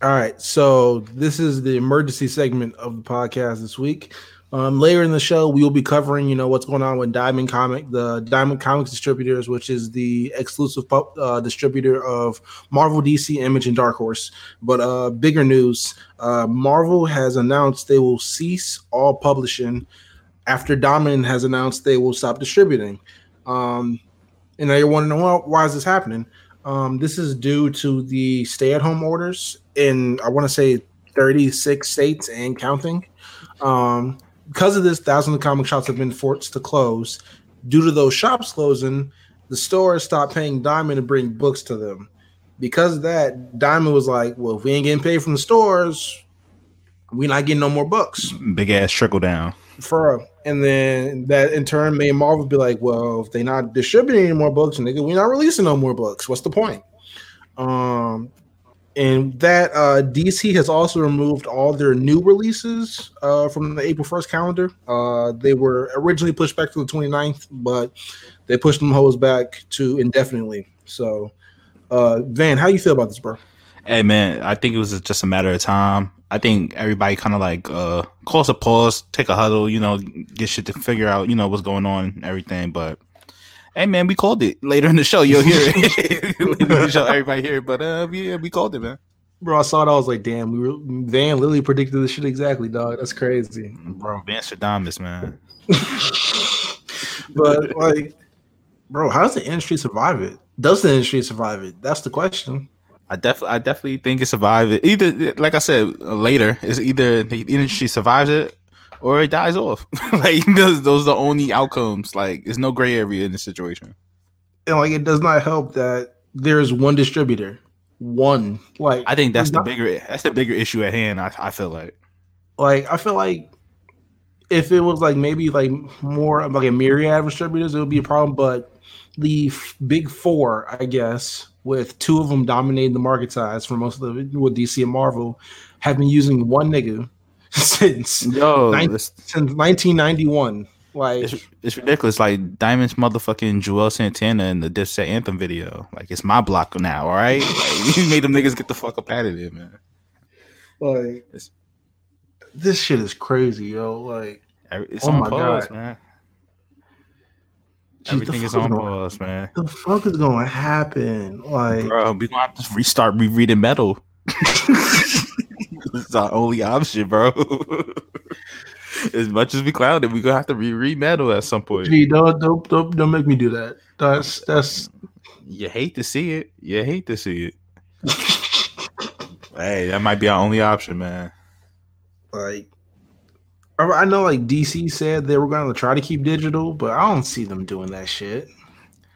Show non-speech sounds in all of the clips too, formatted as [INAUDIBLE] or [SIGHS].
All right, so this is the emergency segment of the podcast this week. Um, later in the show, we will be covering, you know, what's going on with Diamond Comic, the Diamond Comics distributors, which is the exclusive uh, distributor of Marvel, DC, Image, and Dark Horse. But uh, bigger news: uh, Marvel has announced they will cease all publishing after Diamond has announced they will stop distributing. Um, and now you're wondering, well, why is this happening? Um, this is due to the stay-at-home orders in I want to say 36 states and counting. Um, because of this, thousands of comic shops have been forced to close. Due to those shops closing, the stores stopped paying Diamond to bring books to them. Because of that, Diamond was like, "Well, if we ain't getting paid from the stores, we not getting no more books." Big ass trickle down. For and then that in turn made Marvel be like, "Well, if they not distributing any more books, nigga, we not releasing no more books. What's the point?" Um, and that uh, DC has also removed all their new releases uh, from the April 1st calendar. Uh, they were originally pushed back to the 29th, but they pushed them hoes back to indefinitely. So, uh, Van, how you feel about this, bro? Hey man, I think it was just a matter of time. I think everybody kind of like uh calls a pause, take a huddle, you know, get shit to figure out, you know, what's going on, everything. But Hey man, we called it later in the show. You'll hear it. [LAUGHS] [LAUGHS] later in the show, everybody hear it. But uh, yeah, we called it, man. Bro, I saw it. I was like, damn, we were Van Lily predicted this shit exactly, dog. That's crazy, bro. Van Stradamus, man. [LAUGHS] but like, bro, how does the industry survive it? Does the industry survive it? That's the question. I definitely, I definitely think it survived it. Either, like I said later, is either the industry survives it or it dies off. [LAUGHS] like those, those are the only outcomes. Like there's no gray area in this situation. And like it does not help that there's one distributor. One. Like I think that's the not, bigger that's the bigger issue at hand. I, I feel like. Like I feel like if it was like maybe like more like a myriad of distributors, it would be a problem. But the f- big four, I guess, with two of them dominating the market size for most of the with DC and Marvel, have been using one nigga [LAUGHS] since Yo, 19, since 1991. Like it's, it's, ridiculous. Like Diamond's motherfucking Juelz Santana in the Dipset Anthem video. Like it's my block now. All right, like, [LAUGHS] you made them niggas get the fuck up out of there, man. Like it's, this shit is crazy, yo. Like it's oh on pause, God. man. Jeez, Everything is on pause, man. The fuck is going to happen? Like, bro, we gonna have to restart rereading metal. [LAUGHS] it's our only option, bro. [LAUGHS] as much as we clowned we gonna have to reread metal at some point. Gee, don't don't don't don't make me do that. That's that's you hate to see it. You hate to see it. [LAUGHS] hey, that might be our only option, man. Like I know like DC said they were gonna try to keep digital, but I don't see them doing that shit.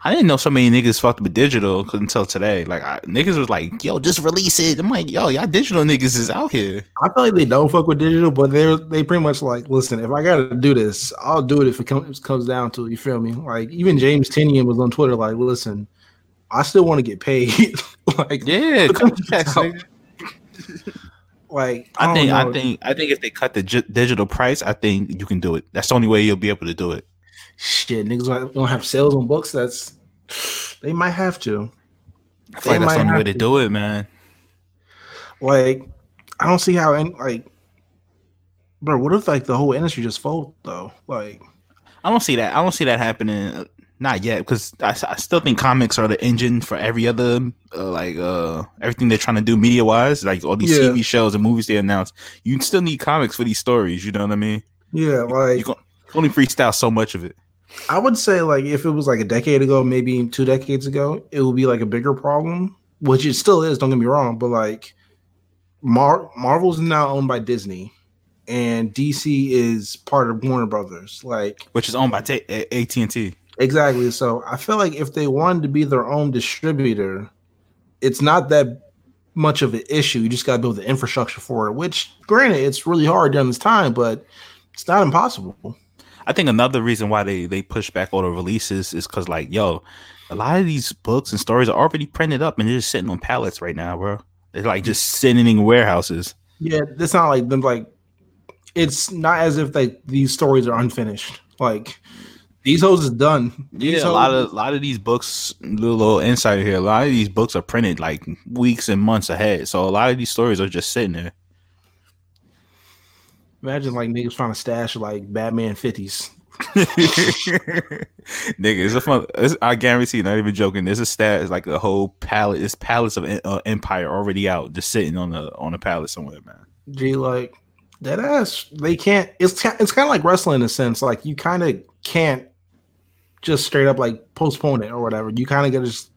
I didn't know so many niggas fucked with digital until today. Like I, niggas was like, "Yo, just release it." I'm like, "Yo, y'all digital niggas is out here." I feel like they don't fuck with digital, but they're they pretty much like, "Listen, if I gotta do this, I'll do it if it comes comes down to it." You feel me? Like even James Tynion was on Twitter like, "Listen, I still want to get paid." [LAUGHS] like, yeah, [LAUGHS] [LAUGHS] like I, I think know. I think I think if they cut the digital price, I think you can do it. That's the only way you'll be able to do it shit, niggas don't have sales on books. That's they might have to. I feel like that's the only way to, to do it, man. Like, I don't see how any like, bro. What if like the whole industry just fold though? Like, I don't see that. I don't see that happening. Not yet, because I, I still think comics are the engine for every other uh, like uh everything they're trying to do media wise. Like all these yeah. TV shows and movies they announce, you still need comics for these stories. You know what I mean? Yeah, like you can only freestyle so much of it. I would say like if it was like a decade ago, maybe two decades ago, it would be like a bigger problem, which it still is. Don't get me wrong, but like Mar- Marvel's now owned by Disney, and DC is part of Warner Brothers, like which is owned by AT and T. Exactly. So I feel like if they wanted to be their own distributor, it's not that much of an issue. You just got to build the infrastructure for it. Which, granted, it's really hard during this time, but it's not impossible. I think another reason why they they push back all the releases is because like yo, a lot of these books and stories are already printed up and they're just sitting on pallets right now, bro. They're like just sitting in warehouses. Yeah, it's not like them like it's not as if like these stories are unfinished. Like These hoes is done. Yeah, These a lot of a lot of these books. Little, little insight here. A lot of these books are printed like weeks and months ahead. So a lot of these stories are just sitting there. Imagine like niggas trying to stash like Batman fifties. [LAUGHS] Nigga, it's a fun. It's, I guarantee, not even joking. There's a stat. It's like a whole palette. It's palettes of uh, Empire already out, just sitting on the on a pallet somewhere, man. G like that ass. They can't. It's it's kind of like wrestling in a sense. Like you kind of can't just straight up like postpone it or whatever. You kind of gotta just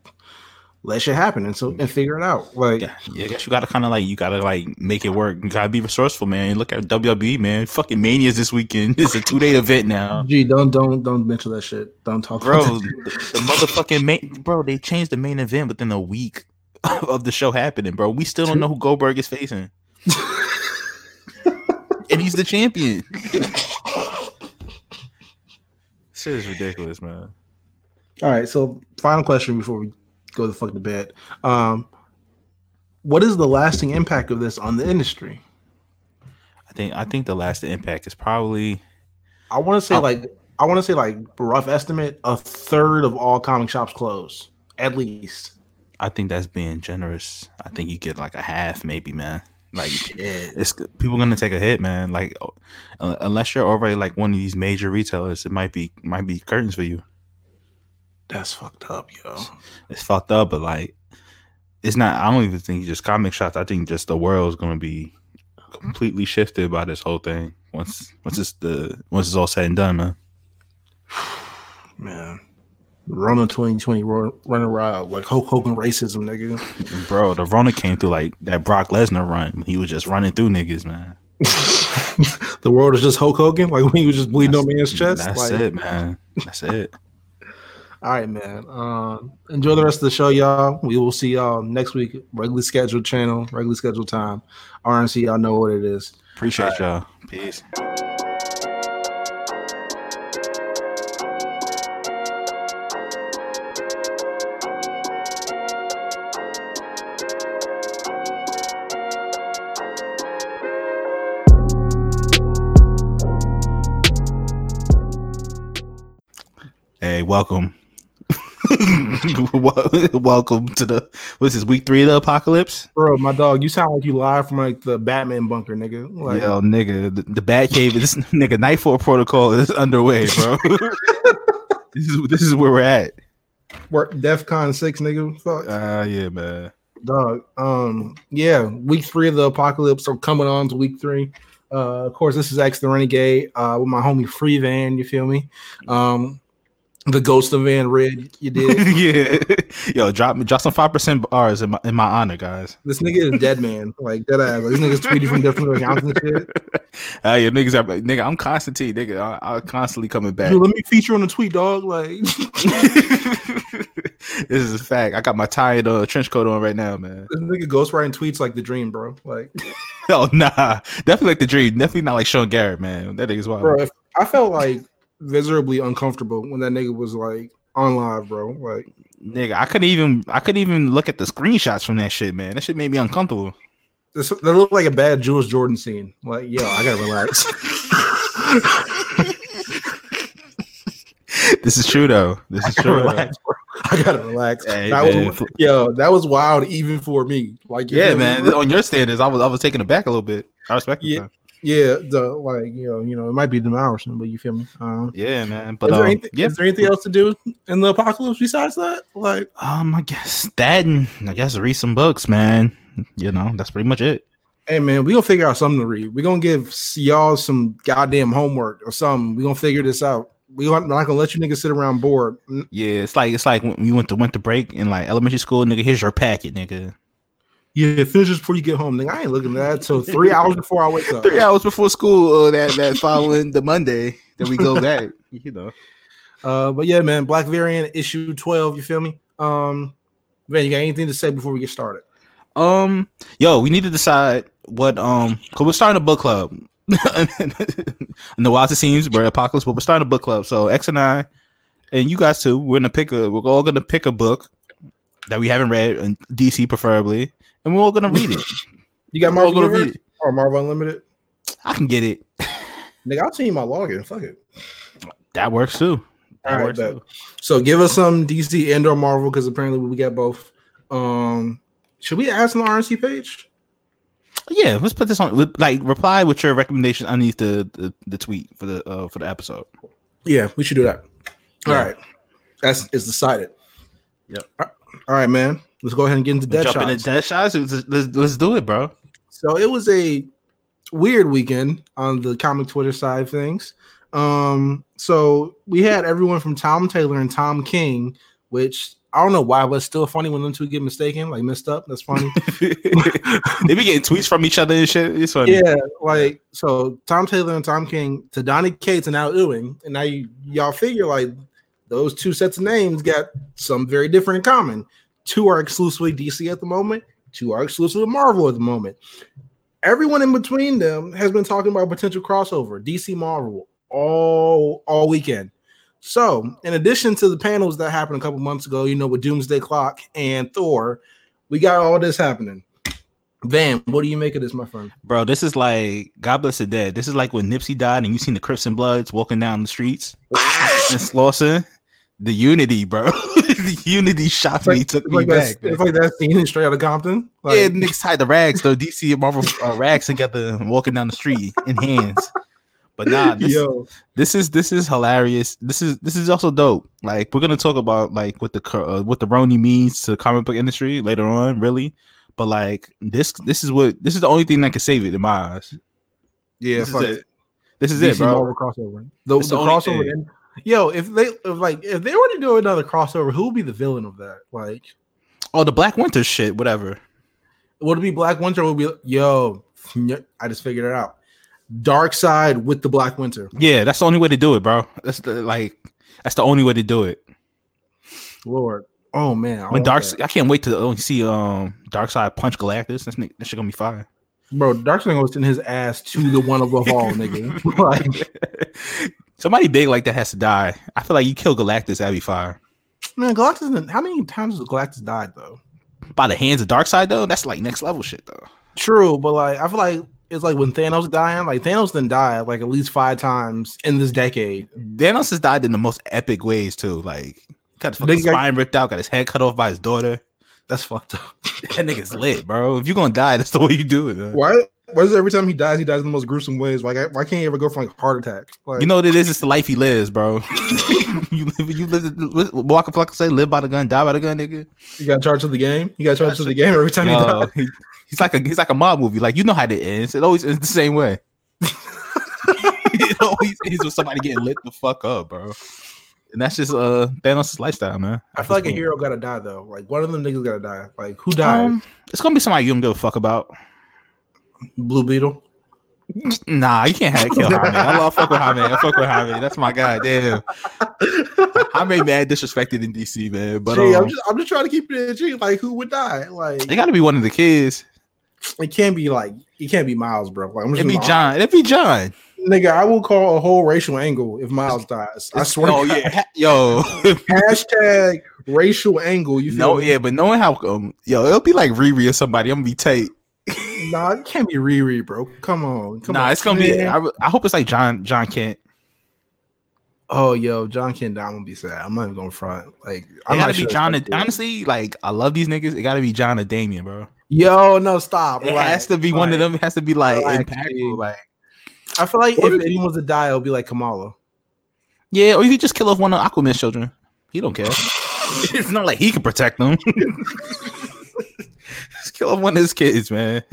let shit happen and so and figure it out. Like Yeah, yeah. I guess you gotta kind of like you gotta like make it work. You gotta be resourceful, man. Look at WWE, man. Fucking Mania's this weekend. [LAUGHS] It's a two day event now. Gee, don't don't don't mention that shit. Don't talk, bro. about The, the motherfucking main, bro. They changed the main event within a week [LAUGHS] of the show happening, bro. We still don't know who Goldberg is facing, [LAUGHS] and he's the champion. Shit is ridiculous, man. All right. So final question before we go the fuck to bed. Um, what is the lasting impact of this on the industry? I think I think the lasting impact is probably I want to say Oh. like I want to say like rough estimate a third of all comic shops close at least. I think that's being generous. I think you get like a half, maybe, man. Like it's people gonna take a hit, man. Like unless you're already like one of these major retailers, it might be might be curtains for you. That's fucked up, yo. It's fucked up, but like it's not. I don't even think just comic shops. I think just the world's gonna be completely shifted by this whole thing once once it's the once it's all said and done, man. [SIGHS] Man. Rona 2020 run, running around like Hulk Hogan racism, nigga. Bro, the Rona came through like that Brock Lesnar run. He was just running through niggas, man. [LAUGHS] the world is just Hulk Hogan, like when he was just bleeding on man's chest. That's like, it, man. That's it. [LAUGHS] All right, man. Um, enjoy the rest of the show, y'all. We will see y'all next week. Regularly scheduled channel, regularly scheduled time. RNC, y'all know what it is. Appreciate y'all. Peace. Welcome. [LAUGHS] Welcome to the what's this week three of the apocalypse? Bro, my dog, you sound like you live from like the Batman bunker, nigga. Like, Yo, nigga, the, the Bat Cave, this [LAUGHS] nigga Knightfall Protocol is underway, bro. [LAUGHS] this is this is where we're at. work DEFCON six, nigga. Fuck, Ah, yeah, man. dog. Um, yeah, week three of the apocalypse. are coming on to week three. Uh, of course, this is X the Renegade uh, with my homie Free Van. You feel me? Um, the Ghost of Van Red. You [LAUGHS] did. yeah, yo, drop me, drop some five percent bars in my in my honor, guys. this nigga is dead man. Like dead ass. Like, this nigga's tweeting from different accounts and shit. [LAUGHS] Ah, yeah, niggas, are, nigga, I'm Constantine, nigga. I, I'm constantly coming back. Dude, let me feature on the tweet, dog. Like, [LAUGHS] this is a fact. I got my tied uh, trench coat on right now, man. this nigga ghostwriting tweets like the dream, bro. Like, Oh nah, definitely like the dream. Definitely not like Sean Garrett, man. That nigga's wild. bro, if, I felt like visibly uncomfortable when that nigga was like on live, bro. Like, Nigga, I couldn't even I couldn't even look at the screenshots from that shit, man. That shit made me uncomfortable. this that looked like a bad Jules Jordan scene. Like, yo, I gotta relax. [LAUGHS] This is true though. This is true. relax. I gotta relax. Hey, that man. was, yo, that was wild even for me. Like, Yeah, man. bro? On your standards, I was I was taken aback a little bit. I respect. Yeah. Yeah, the like, you know, you know, it might be demolition, but you feel me? Um, Yeah, man. But is, there um, anything, yeah, is there anything else to do in the apocalypse besides that? Like, um, I guess that and I guess read some books, man. You know, that's pretty much it. Hey man, we gonna figure out something to read. We gonna give y'all some goddamn homework or something. We gonna figure this out. We not gonna let you niggas sit around bored. Yeah, it's like it's like when we went to winter break in like elementary school, nigga. Here's your packet, nigga. Yeah, finish this before you get home. Nigga, I ain't looking at that till three hours before I wake up. Three hours before school, uh, that that following the Monday that we go [LAUGHS] back. You know. Uh, but yeah, man, Black Variant issue twelve. You feel me? Um, man, you got anything to say before we get started? Um, yo, we need to decide what um, cause we're starting a book club. in the it seems we're apocalypse, but we're starting a book club. So X and I, and you guys too, we're gonna pick a. We're all gonna pick a book that we haven't read, in DC preferably, and we're all gonna read it. [LAUGHS] You got Marvel gonna read it. or Marvel Unlimited? I can get it. [LAUGHS] Nigga, I'll tell you my login. Fuck it. That works too. All right, bet. So give us some DC and or Marvel because apparently we got both. Um, should we ask on the RNC page? Yeah, let's put this on. Like, reply with your recommendation underneath the the, the tweet for the uh, for the episode. Yeah, we should do that. All yeah. right, that's it's decided. Yep. All right, man. Let's go ahead and get into dead Jump shots. into dead shots. Let's, let's, let's do it, bro. So it was a weird weekend on the comic Twitter side of things. Um, so we had everyone from Tom Taylor and Tom King, which I don't know why, but it's still funny when them two get mistaken, like messed up. That's funny. [LAUGHS] they be getting tweets from each other and shit. It's funny. Yeah, like so Tom Taylor and Tom King to Donnie Cates and Al Ewing, and now you y'all figure like those two sets of names got some very different in common. Two are exclusively DC at the moment. Two are exclusively Marvel at the moment. Everyone in between them has been talking about potential crossover, DC Marvel, all all weekend. So, in addition to the panels that happened a couple months ago, you know, with Doomsday Clock and Thor, we got all this happening. Van, what do you make of this, my friend? Bro, this is like God bless the dead. This is like when Nipsey died and you seen the Crips and Bloods walking down the streets ah! and Slauson. The unity, bro. [LAUGHS] the unity shocked me, took me like back. It's like that scene in Straight Outta Compton. Like, yeah, niggas tied the rags, though. DC and Marvel uh, rags together, walking down the street in hands. But nah, this, Yo. this is this is hilarious. This is this is also dope. Like we're gonna talk about like what the uh, what the Roni means to the comic book industry later on, really. But like this this is what this is the only thing that can save it in my eyes. Yeah, this is it. it. This is DC it, bro. crossover. The, the, the crossover. In, yo, if they if like if they were to do another crossover, who would be the villain of that? Like, oh, the Black Winter shit, whatever. Would it be Black Winter? Would be yo? I just figured it out. Darkseid with the Black Winter. Yeah, that's the only way to do it, bro. That's the like that's the only way to do it. Lord. Oh man. I when Dark I can't wait to see um Darkseid punch Galactus. That's that shit gonna be fire. Bro, Darkseid gonna send his ass to the one above all, nigga. [LAUGHS] like [LAUGHS] somebody big like that has to die. I feel like you kill Galactus, that'd be fire. Man, Galactus how many times has Galactus died though? By the hands of Darkseid though? That's like next level shit though. True, but like I feel like it's like when Thanos dying, like Thanos then died like at least five times in this decade. Thanos has died in the most epic ways too. Like got his spine ripped out, got his head cut off by his daughter. That's fucked up. [LAUGHS] that nigga's lit, bro. If you're gonna die, that's the way you do it. Why? Why is every time he dies, he dies in the most gruesome ways? Like, why can't he ever go from like heart attack? Like, you know what it is? It's the life he lives, bro. [LAUGHS] you live, you live, walk a flock say, live by the gun, die by the gun, nigga. You got charged to the game. You got charged to the game every time Yo, he dies. He's like a he's like a mob movie. Like you know how it ends. It always ends the same way. [LAUGHS] it always ends with somebody getting lit the fuck up, bro. And that's just uh Thanos' lifestyle, man. I feel like a hero gotta die though. Like one of them niggas gotta die. Like who died? Um, it's gonna be somebody you don't give a fuck about. Blue Beetle. Nah, you can't have kill Jaime. I love fuck with Jaime. I fuck with Jaime. That's my guy. Damn. Jaime mad disrespected in DC, man. But Gee, um, I'm, just, I'm just trying to keep it in the G. Like who would die? Like it got to be one of the kids. It can't be like it can't be Miles, bro. Like, It'd be John. It'd be John. Nigga, I will call a whole racial angle if Miles [LAUGHS] dies. I swear. Oh yeah, yo. [LAUGHS] Hashtag racial angle. You know? yeah, but knowing how um, yo, it'll be like Riri or somebody. I'm gonna be Tate nah, it can't be Riri, bro. Come on. Come nah, on. it's gonna be. I, I, hope it's like John John Kent. Oh, yo, John Kent down gonna be sad. I'm not even gonna front. Like, I'm gotta be sure John. And, honestly, like, I love these niggas. It gotta be John and Damian, bro. Yo, no, stop. It like, has to be like, one of them. It has to be like impactful. Like, I feel like if anyone was to die, it'll be like Kamala. Yeah, or you could just kill off one of Aquaman's children. He don't care. [LAUGHS] [LAUGHS] it's not like he can protect them. [LAUGHS] Just kill one of his kids, man. [LAUGHS]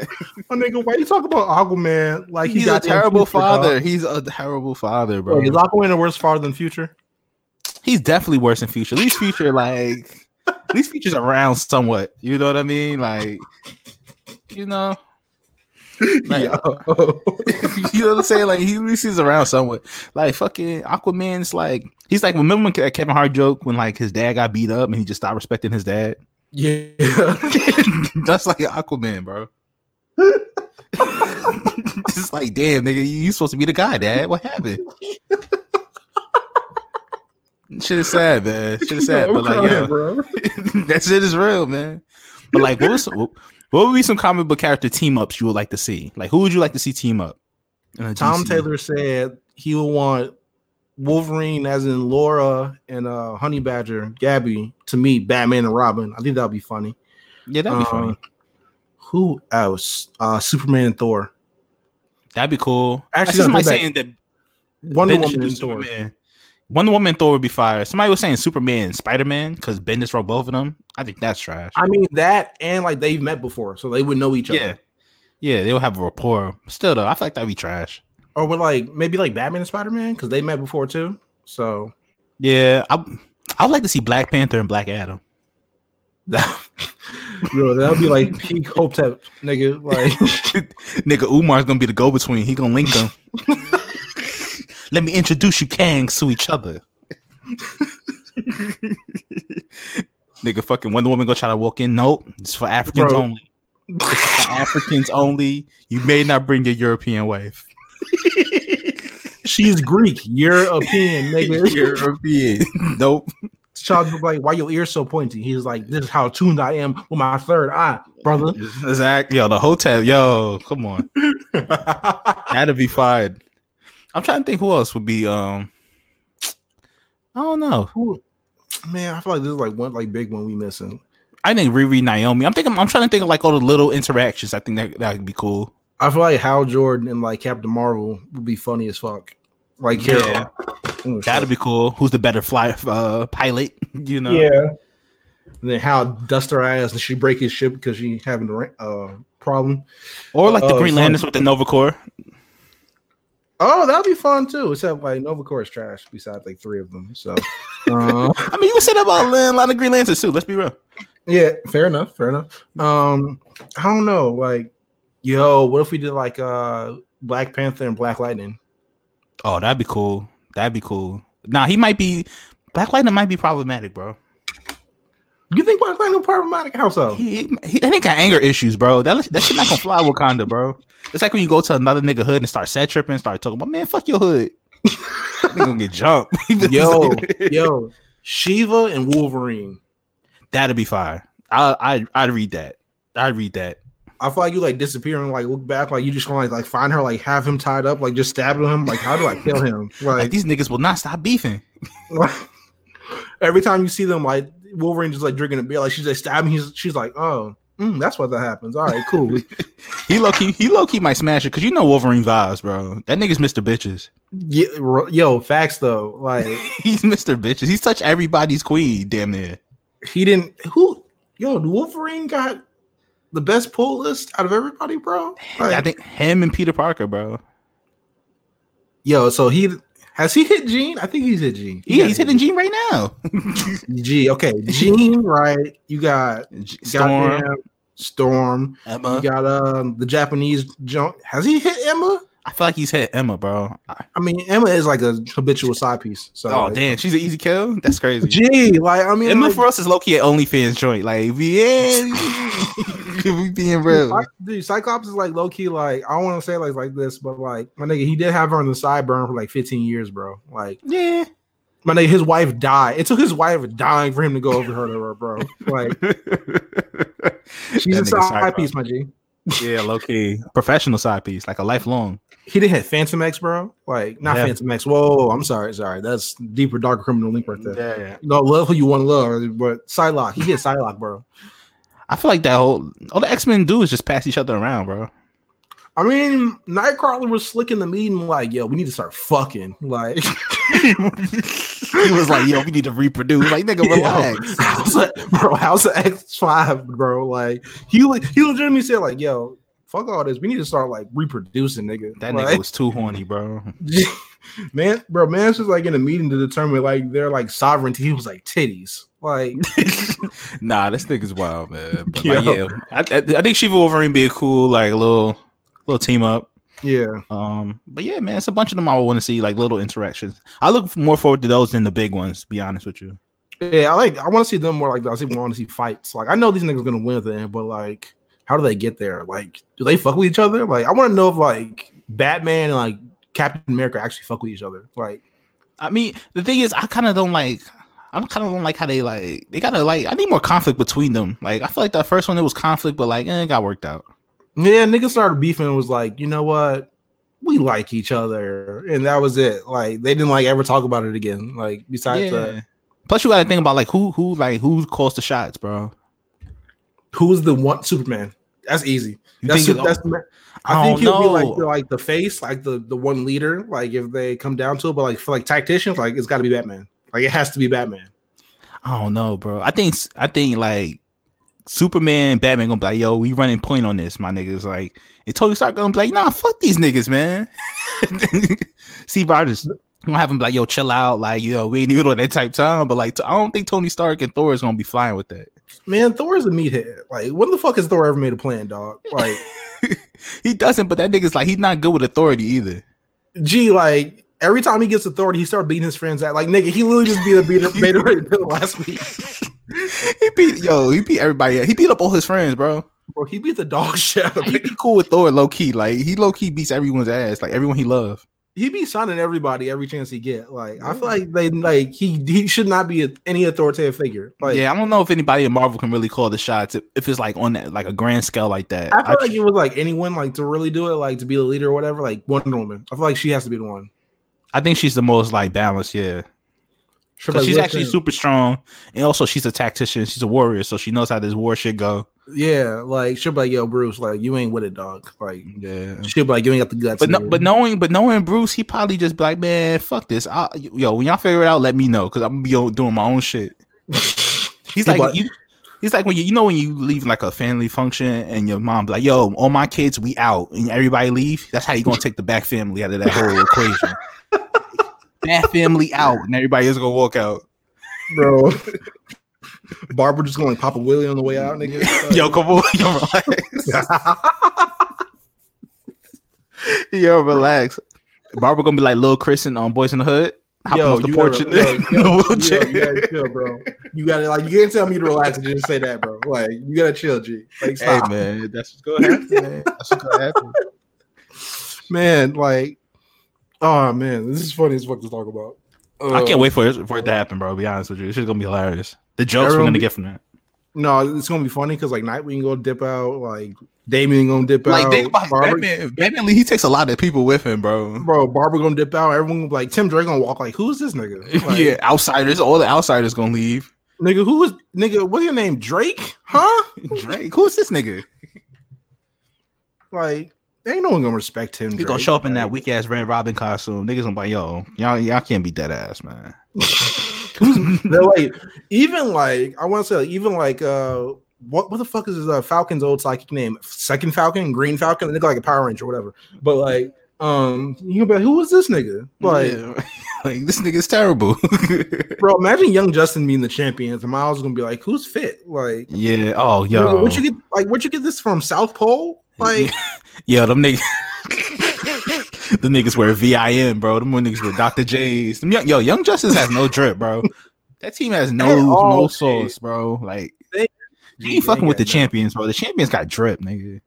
Oh, nigga, why you talk about Aquaman like he's a terrible father? Dog? He's a terrible father, bro. Wait, is Aquaman a worse father than Future? He's definitely worse than Future. At least Future, like, [LAUGHS] at least Future's around somewhat. You know what I mean? Like, you know. Like, [LAUGHS] you know what I'm saying? Like he at least he's around somewhat. Like fucking Aquaman's like he's like remember when Kevin Hart joke when like his dad got beat up and he just stopped respecting his dad. Yeah, [LAUGHS] that's like Aquaman, bro. [LAUGHS] It's like, damn, nigga, you supposed to be the guy, Dad. What happened? Shit is sad, man. Shit is sad, but like, yeah, bro. [LAUGHS] that shit is real, man. But like, what was what would be some comic book character team ups you would like to see? Like, who would you like to see team up? Tom Taylor said he would want Wolverine, as in Laura and uh Honey Badger, Gabby, to me, Batman and Robin. I think that'd be funny. Yeah, that'd be Um, funny. Who else? Uh Superman and Thor. That'd be cool. Actually, somebody saying that Wonder Bendis Woman and Thor. Superman. Wonder Woman and Thor would be fire. Somebody was saying Superman and Spider Man because Bendis wrote both of them. I think that's trash. I mean that and like they've met before, so they would know each other. yeah, yeah, they'll have a rapport. Still though, I feel like that'd be trash. Or with like maybe like Batman and Spider Man because they met before too. So Yeah, I I would like to see Black Panther and Black Adam. [LAUGHS] yo, that'll be like peak Hotep, nigga. Like [LAUGHS] Nigga, Umar's gonna be the go between. He gonna link them. [LAUGHS] Let me introduce you Kangs to each other. Nigga, fucking Wonder Woman gonna try to walk in. Nope, it's for Africans Bro. only. It's for Africans only. You may not bring your European wife. She's Greek, European, [LAUGHS] nigga. European. nope. Child was like, why your ears so pointy? He's like, this is how tuned I am with my third eye, brother. Exactly. Yo, the hotel. Yo, come on. [LAUGHS] That'd be fine. I'm trying to think who else would be. Um, I don't know. Who- Man, I feel like this is like one like big one we missing. I think Riri Naomi. I'm thinking. I'm trying to think of like all the little interactions. I think that that would be cool. I feel like Hal Jordan and like Captain Marvel would be funny as fuck. Like Carol. Yeah. That'd be cool. Who's the better fly uh, pilot? [LAUGHS] You know. Yeah. And then how dust her ass and she break his ship because she having a uh, problem. Or like the Oh, Green. Lanterns with the Nova Corps. Oh, that'd be fun too. Except like Nova Corps is trash besides like three of them. So uh, [LAUGHS] I mean, you would say that about a lot of Green Lanterns too. Let's be real. yeah, fair enough. Fair enough. Um, I don't know. Like, yo, what if we did like uh Black Panther and Black Lightning? Oh, that'd be cool. That'd be cool. Nah, he might be. Black Lightning might be problematic, bro. You think Black Lightning problematic? How so? He, he, that nigga got anger issues, bro. That that shit not gonna fly Wakanda, bro. It's like when you go to another nigga hood and start set tripping, start talking about man, fuck your hood. nigga gonna get jumped. [LAUGHS] Yo, yo, Shiva and Wolverine. that'd be fire. I I I'd read that. I'd read that. I feel like you like disappear and like look back, like you just gonna like, like find her, like have him tied up, like just stabbing him. Like, how do I kill him? [LAUGHS] Like Like, these niggas will not stop beefing. [LAUGHS] every time you see them, like Wolverine just like drinking a beer, like she's like stabbing. He's she's like, oh, mm, that's what that happens. All right, cool. [LAUGHS] He low key he low key might smash it because you know Wolverine vibes, bro. That nigga's Mr. Bitches. Yeah, yo, facts though. Like He's Mr. Bitches. He's touched everybody's queen, damn near. he didn't. Who? Yo, Wolverine got the best pull list out of everybody, bro. Like, I think him and Peter Parker, bro. yo, so he has he hit Jean? I think he's hit Jean. He Yeah, he's hitting Jean right now. [LAUGHS] G. Okay, Jean. Right. You got Storm, Storm. Emma. You got um the Japanese junk. Has he hit Emma? I feel like he's hit Emma, bro. I- mean, Emma is like a habitual side piece. So oh like, damn, she's an easy kill. That's crazy. Gee, like I mean, Emma like, for us is low key at OnlyFans joint. Like, yeah, [LAUGHS] [LAUGHS] we being real. Dude, Cyclops is like low key. Like I don't want to say like like this, but like my nigga, he did have her on the sideburn for like 15 years, bro. Like Yeah. my nigga, his wife died. It took his wife dying for him to go over her to her, bro. Like [LAUGHS] she's a That nigga side piece, my G. Yeah, low key. Professional side piece, like a lifelong. He didn't hit Fantomex, bro. Like not Yeah. Fantomex. Whoa, I'm sorry, sorry. That's deeper, darker criminal link right there. Yeah. No, love who you want to love, but Psylocke, he hit Psylocke, bro. I feel like that whole all the X Men do is just pass each other around, bro. I mean, Nightcrawler was slick in the meeting, like, yo, we need to start fucking. Like, [LAUGHS] [LAUGHS] he was like, "Yo, we need to reproduce." Like, nigga, Yo, relax. how's that, bro? How's the X5, bro? Like, he le- he legitimately said, like, yo, fuck all this. We need to start like reproducing, nigga. That Like, nigga was too horny, bro. [LAUGHS] man, bro, man's just like in a meeting to determine like their like sovereignty. He was like titties. Like, [LAUGHS] nah, this nigga's wild, man. [LAUGHS] But, like, yeah, I, I, I think Shiva Wolverine be a cool, like, little, little team up. yeah. Um, but yeah, man, it's a bunch of them I want to see, like little interactions. I look more forward to those than the big ones. To be honest with you. Yeah, I like I want to see them more like I want to see fights. Like I know these niggas gonna win at the end, but like how do they get there? Like do they fuck with each other? Like I want to know if like Batman and like Captain America actually fuck with each other. Like I mean, the thing is, I kind of don't like. I kind of don't like how they like. They gotta like. I need more conflict between them. Like, I feel like that first one it was conflict, but like, eh, it got worked out. yeah, niggas started beefing and was like, you know what? we like each other, and that was it. Like they didn't like ever talk about it again. Like besides Yeah. that, Plus, you got to think about like who who like who calls the shots, bro. who's the one Superman? That's easy. You That's, it- that's I, I think he'll be like the, like the face, like the the one leader. Like if they come down to it, but like for like tacticians, like it's got to be Batman. Like it has to be Batman. I don't know, bro. I think I think like Superman, Batman gonna be like, yo, we running point on this, my niggas. Like, and Tony Stark gonna be like, nah, fuck these niggas, man. [LAUGHS] Steve Rogers gonna have him like, yo, chill out, like, yo, we ain't even on that type time. But like, I don't think Tony Stark and Thor is gonna be flying with that. Man, Thor is a meathead. Like when the fuck has Thor ever made a plan, dog? Like, [LAUGHS] He doesn't, but that nigga's like, he's not good with authority either. gee, like every time he gets authority, he starts beating his friends at. Like nigga, he literally just beat a beat a Beta Ray Bill last week. [LAUGHS] he beat yo, he beat everybody. He beat up all his friends, bro. Bro, he beat the dog shit He be cool with Thor, low key. Like he low key beats everyone's ass, like everyone he loves. He be signing everybody every chance he get. Like I feel like they like he he should not be a, any authoritative figure. Like yeah, I don't know if anybody in Marvel can really call the shots if, if it's like on that like a grand scale like that. I feel I- like it was like anyone like to really do it, like to be the leader or whatever. Like Wonder Woman, I feel like she has to be the one. I think she's the most like balanced, yeah. She's, 'Cause like, she's actually super strong, and also she's a tactician. She's a warrior, so she knows how this war shit go. Yeah, like she'll be like, "Yo, Bruce, like you ain't with it, dog." Like Yeah. she'll be like, "You ain't got the guts." But no, but knowing but knowing Bruce, he probably just be like, man, fuck this. I, yo, when y'all figure it out, let me know because I'm gonna be doing my own shit. [LAUGHS] He's like, But- you, he's like when you you know when you leave like a family function and your mom be like, yo, all my kids, we out, and everybody leave. That's how you gonna take the Bat family out of that whole [LAUGHS] equation. Bat family out, and everybody is gonna walk out. bro. [LAUGHS] Barbara just going to pop a willy on the way out, nigga. [LAUGHS] Yo, come on, [LAUGHS] yo, relax. [LAUGHS] yo, relax. Barbara gonna be like Lil Chris and on Boyz n the Hood. Hopping off the you porch gotta, in yo, the- yo, in the yo, you gotta chill, bro. You gotta like you can't tell me to relax and just say that, bro. Like you gotta chill, G. Like Hey man, that's what's gonna happen, man. That's what's gonna happen. man, like, oh man, this is funny as fuck to talk about. I Uh, can't wait for it, for it to happen, bro. To be honest with you, this is gonna be hilarious. The jokes we're gonna be- get from that. No, it's gonna be funny because like Nightwing gonna dip out, like Damian gonna dip Like out, think about it, Barbara, Batman. Batman Lee, he takes a lot of people with him, bro. bro, Barbara gonna dip out. Everyone gonna be like Tim Drake gonna walk like, who's this nigga? [LAUGHS] Like, yeah, outsiders. All the outsiders gonna leave. nigga, who is nigga? What's your name? Drake? Huh? [LAUGHS] Drake, who's this nigga? Like, ain't no one gonna respect him. He gonna show up in that weak ass Red Robin costume. Niggas gonna be like, yo, y'all, y'all can't beat that ass, man. [LAUGHS] [LAUGHS] They're like, even like I want to say, like, even like uh, what what the fuck is his, uh, Falcon's old psychic name? Second Falcon, Green Falcon, they look like a Power Ranger or whatever. But like, um, you be like, who is this nigga? Like, Yeah. [LAUGHS] like this nigga's terrible. [LAUGHS] bro, imagine Young Justice being the champions, and Miles is gonna be like, who's fit? Like, yeah. Oh, yo. where'd you get like where'd you get this from? South Pole? Like, Yeah, them niggas. The niggas wear VIM, bro. Them niggas wear Dr. J's. Them young, yo, Young Justice has no drip, bro. That team has no no sauce, bro. Like you ain't fucking with the champions, bro. The champions got drip, nigga.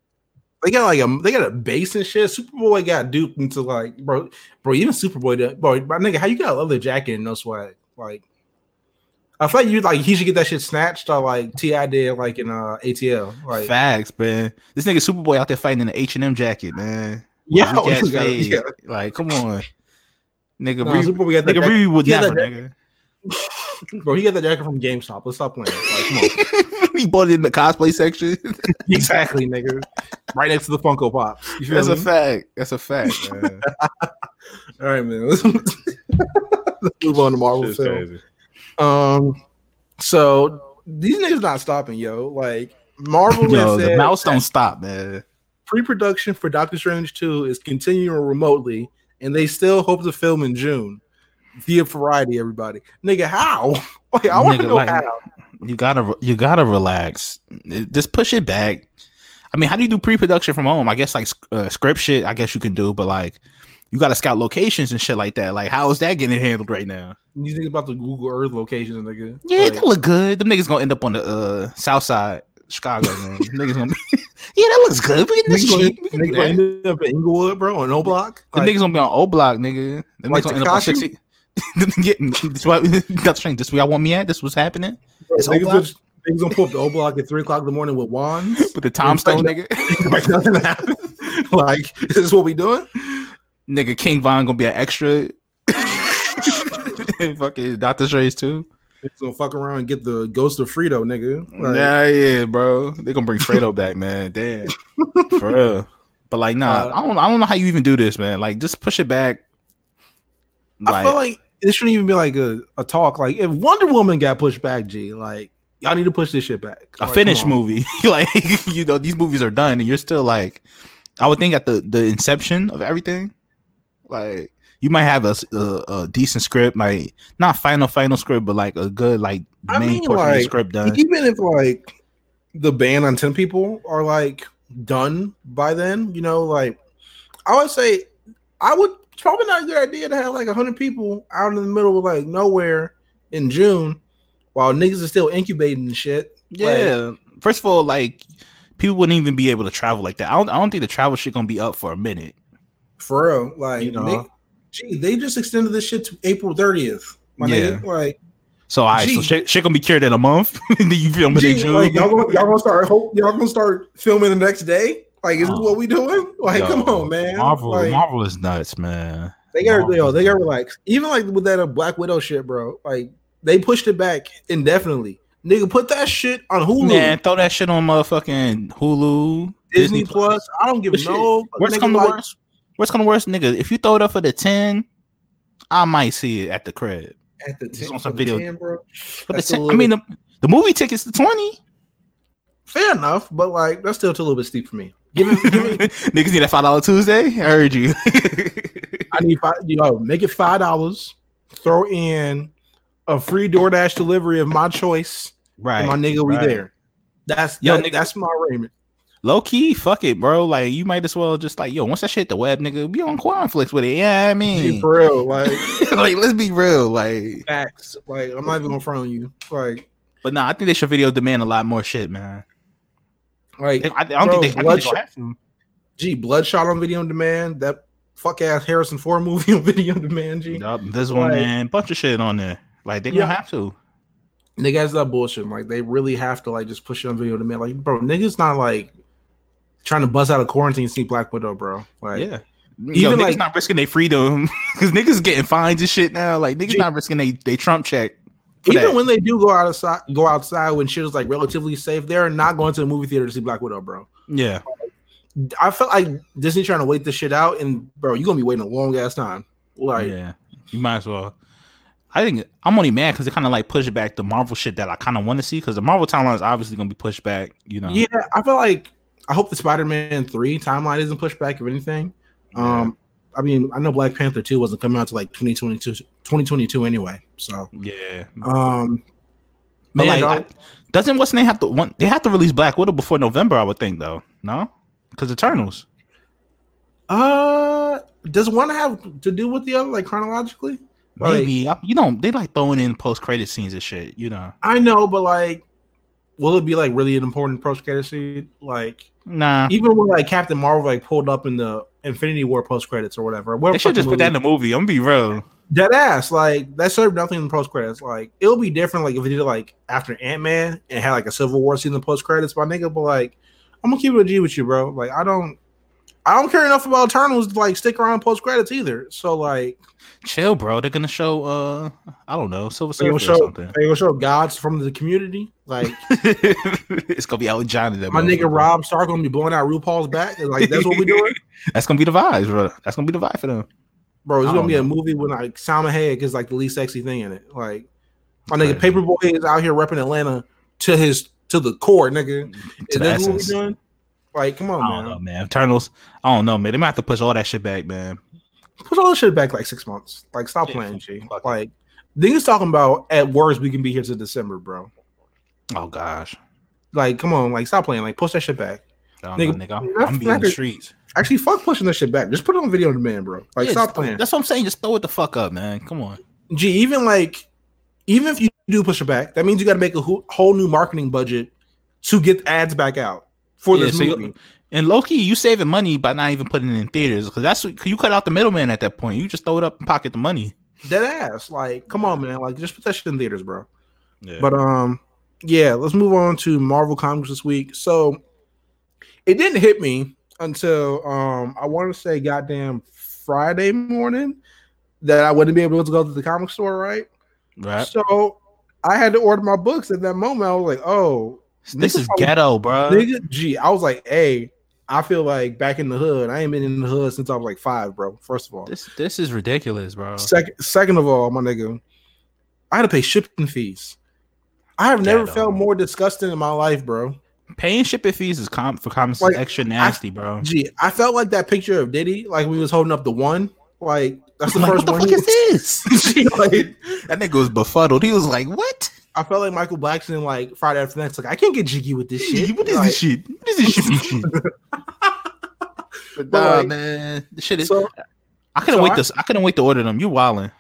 They got like a they got a base and shit. Superboy got duped into like bro, bro. Even Superboy, bro, my nigga, how you got a leather jacket and no sweat? Like, I feel like you like he should get that shit snatched or like Ti did like in uh ATL. Like, Facts, man. This nigga Superboy out there fighting in an H and M jacket, man. Yeah, [LAUGHS] Weak gotta- fade. yeah. Like, come on, nigga. Nah, Riri- Superboy got that nigga, jacket. Riri would never, that- nigga. bro. He got that jacket from GameStop. Let's stop playing. Like, come on, [LAUGHS] he bought it in the cosplay section. [LAUGHS] exactly, nigga. Right next to the Funko Pops. You feel That's a me? fact. That's a fact. Man. All right, man. Let's, let's move on to Marvel Shit's film. Um, so these niggas not stopping, yo. Like Marvel Yo, has the said mouse don't stop, man. Pre-production for Doctor Strange 2 is continuing remotely, and they still hope to film in June via Variety. Everybody, nigga, how? [LAUGHS] Like, I want to know like- how. You gotta, you gotta relax. Just push it back. I mean, how do you do pre-production from home? I guess like uh, script shit. I guess you can do, but like, you gotta scout locations and shit like that. Like, how is that getting handled right now? You think about the Google Earth locations, nigga? Yeah, Like, that look good. Them niggas gonna end up on the uh, south side, Chicago, man. Niggas gonna be, [LAUGHS] yeah, that looks good. We getting this niggas gonna. We can do niggas gonna end up in Inglewood, bro, on O Block. The Like, niggas gonna be on O Block, nigga. Them Like niggas gonna end up on sixty. Getting [LAUGHS] this why Dr. [LAUGHS] Strange. This where y'all want me at. This was happening. It's O niggas, Block just, niggas gonna pull up the O Block at three o'clock in the morning with wands. with the Tom Stone, nigga. like nothing happened. like, is this what we doing? Nigga, King Von gonna be an extra. fucking Doctor Strange too. Gonna fuck around and get the ghost of Fredo, nigga. Like, yeah, yeah, bro. They gonna bring Fredo [LAUGHS] back, man. Damn, [LAUGHS] for real. But like, nah, uh, I don't, I don't know how you even do this, man. Like, just push it back. Like, I feel like it shouldn't even be like a, a talk. Like, if Wonder Woman got pushed back, G, like y'all need to push this shit back. A like, finished movie, [LAUGHS] like you know, these movies are done, and you're still like, I would think at the the inception of everything, like you might have a, a, a, decent script, like not final final script, but like a good like I main mean, portion like, of the script done. Even if like the ban on ten people are like done by then, you know, like I would say I would probably not a good idea to have like hundred people out in the middle of like nowhere in June while niggas are still incubating and shit. Yeah. Like, First of all, like people wouldn't even be able to travel like that. I don't I don't think the travel shit gonna be up for a minute. For real. Like you know gee, they just extended this shit to April 30th. My yeah. Nigga, like so all right, so shit, shit gonna be cured in a month. then [LAUGHS] you film it in June. Like, y'all, gonna, y'all gonna start hope y'all gonna start filming the next day? Like, is oh. this what we doing? Like, Yo, come on, man. Marvel, like, Marvel is nuts, man. They got yo, they got relax. Even like with that uh, Black Widow shit, bro. Like they pushed it back indefinitely. Nigga, put that shit on Hulu. Man, throw that shit on motherfucking Hulu, Disney, Disney Plus. I don't give a no. What's coming like, What's coming worse, nigga? If you throw it up for the ten, I might see it at the crib. At the ten, on some video, 10, bro. But the 10, I mean, the, the movie tickets the twenty. Fair enough, but like that's still a little bit steep for me. Give me, give me. [LAUGHS] niggas need that five dollar Tuesday. I heard you. [LAUGHS] I need five. You know, make it five dollars. Throw in a free DoorDash delivery of my choice. Right, my nigga, we right. there. That's Yo, that, nigga, that's my arraignment low key, fuck it, bro. Like you might as well just like, yo, once that shit the web, nigga, be on Quanflix with it. Yeah, I mean, for real, [LAUGHS] like, like let's be real, like facts. Like I'm not even gonna front on you, like. But nah, I think they should video demand a lot more shit, man. Like I, I don't bro, think they, I think they have. Gee, Bloodshot on video demand. That fuck ass Harrison Ford [LAUGHS] movie on video demand. G. Yup, this one, like, man, bunch of shit on there. Like they yeah. gonna have to. Niggas that bullshit. Like they really have to like just push it on video demand. Like, bro, niggas not like trying to buzz out of quarantine to see Black Widow, bro. Like, yeah. Even Yo, like not risking their freedom [LAUGHS] because niggas getting fines and shit now. Like niggas not risking they they Trump check. Even that. when they do go outside, go outside when shit is like relatively safe, they're not going to the movie theater to see Black Widow, bro. Yeah, I felt like Disney trying to wait this shit out, and bro, you're gonna be waiting a long ass time. Like, yeah, you might as well. I think I'm only mad because they kind of like push back the Marvel shit that I kind of want to see because the Marvel timeline is obviously gonna be pushed back. You know. Yeah, I feel like I hope the Spider-Man three timeline isn't pushed back or anything. Yeah. Um, I mean, I know Black Panther two wasn't coming out to like 2022, 2022 anyway. So yeah. Um, but Man, like, doesn't what's name have to want? They have to release Black Widow before November, I would think, though. No, because Eternals. Uh, does one have to do with the other, like chronologically? Maybe like, you know they like throwing in post credit scenes and shit. You know, I know, but like will it be like really an important post credit scene? Like, nah. Even when like Captain Marvel like pulled up in the Infinity War post credits or whatever. They should just movie, put that in the movie. I'm gonna be real. Dead ass. Like that served nothing in the post credits. Like it'll be different. Like if we did it like after Ant Man and had like a Civil War scene in the post credits, my nigga. But like, I'm gonna keep it a G with you, bro. Like I don't. I don't care enough about Eternals to like stick around post credits either. So like, chill, bro. They're gonna show. uh I don't know, Silver Surfer show, or something. They gonna show gods from the community. Like [LAUGHS] it's gonna be Elton John. My nigga Robb Stark gonna be blowing out RuPaul's back. Like that's what we doing. [LAUGHS] that's gonna be the vibes, bro. That's gonna be the vibe for them. Bro, it's gonna be know. a movie with like Salma Hayek is like the least sexy thing in it. Like my nigga Paper Boi is out here repping Atlanta to his to the core, nigga. To is that what we doing? Like, come on, I man. Know, man. Eternals. I don't know, man. They might have to push all that shit back, man. Push all this shit back like six months. Like, stop yeah, playing, G. Like, niggas talking about at worst we can be here to December, bro. Oh gosh. Like, come on, like, stop playing. Like, push that shit back. Nigga, know, nigga, I'm, I'm being the streets. Actually, fuck pushing that shit back. Just put it on video on demand, bro. Like, yeah, stop playing. That's what I'm saying. Just throw it the fuck up, man. Come on. G, even like, even if you do push it back, that means you got to make a whole new marketing budget to get ads back out for yeah, this so movie. And Loki, you saving money by not even putting it in theaters because that's what, you cut out the middleman at that point. You just throw it up and pocket the money. Dead ass, like, come on, man, like, just put that shit in theaters, bro. Yeah. But um, yeah, let's move on to Marvel Comics this week. So it didn't hit me until um I want to say goddamn Friday morning that I wouldn't be able to go to the comic store, right? Right. So I had to order my books at that moment. I was like, oh, This nigga is probably- ghetto, bro. nigga. Gee, I was like, hey, I feel like back in the hood. I ain't been in the hood since I was like five, bro. First of all, This this is ridiculous, bro. second, second of all, my nigga, I had to pay shipping fees. I have never felt more disgusting in my life, bro. Paying shipping fees is com- for comics Like, extra nasty, bro. Gee, I felt like that picture of Diddy, like we was holding up the one. Like that's the Like, first what the one. fuck is this? [LAUGHS] Gee, like, [LAUGHS] that nigga was befuddled. He was like, "What? I felt like Michael Blackson, like Friday After Next. Like I can't get jiggy with this shit. What is Like, this shit? What is this shit?" [LAUGHS] But But, nah, like, man, the shit is. So I couldn't so wait I- to. I couldn't wait to order them. You wildin'.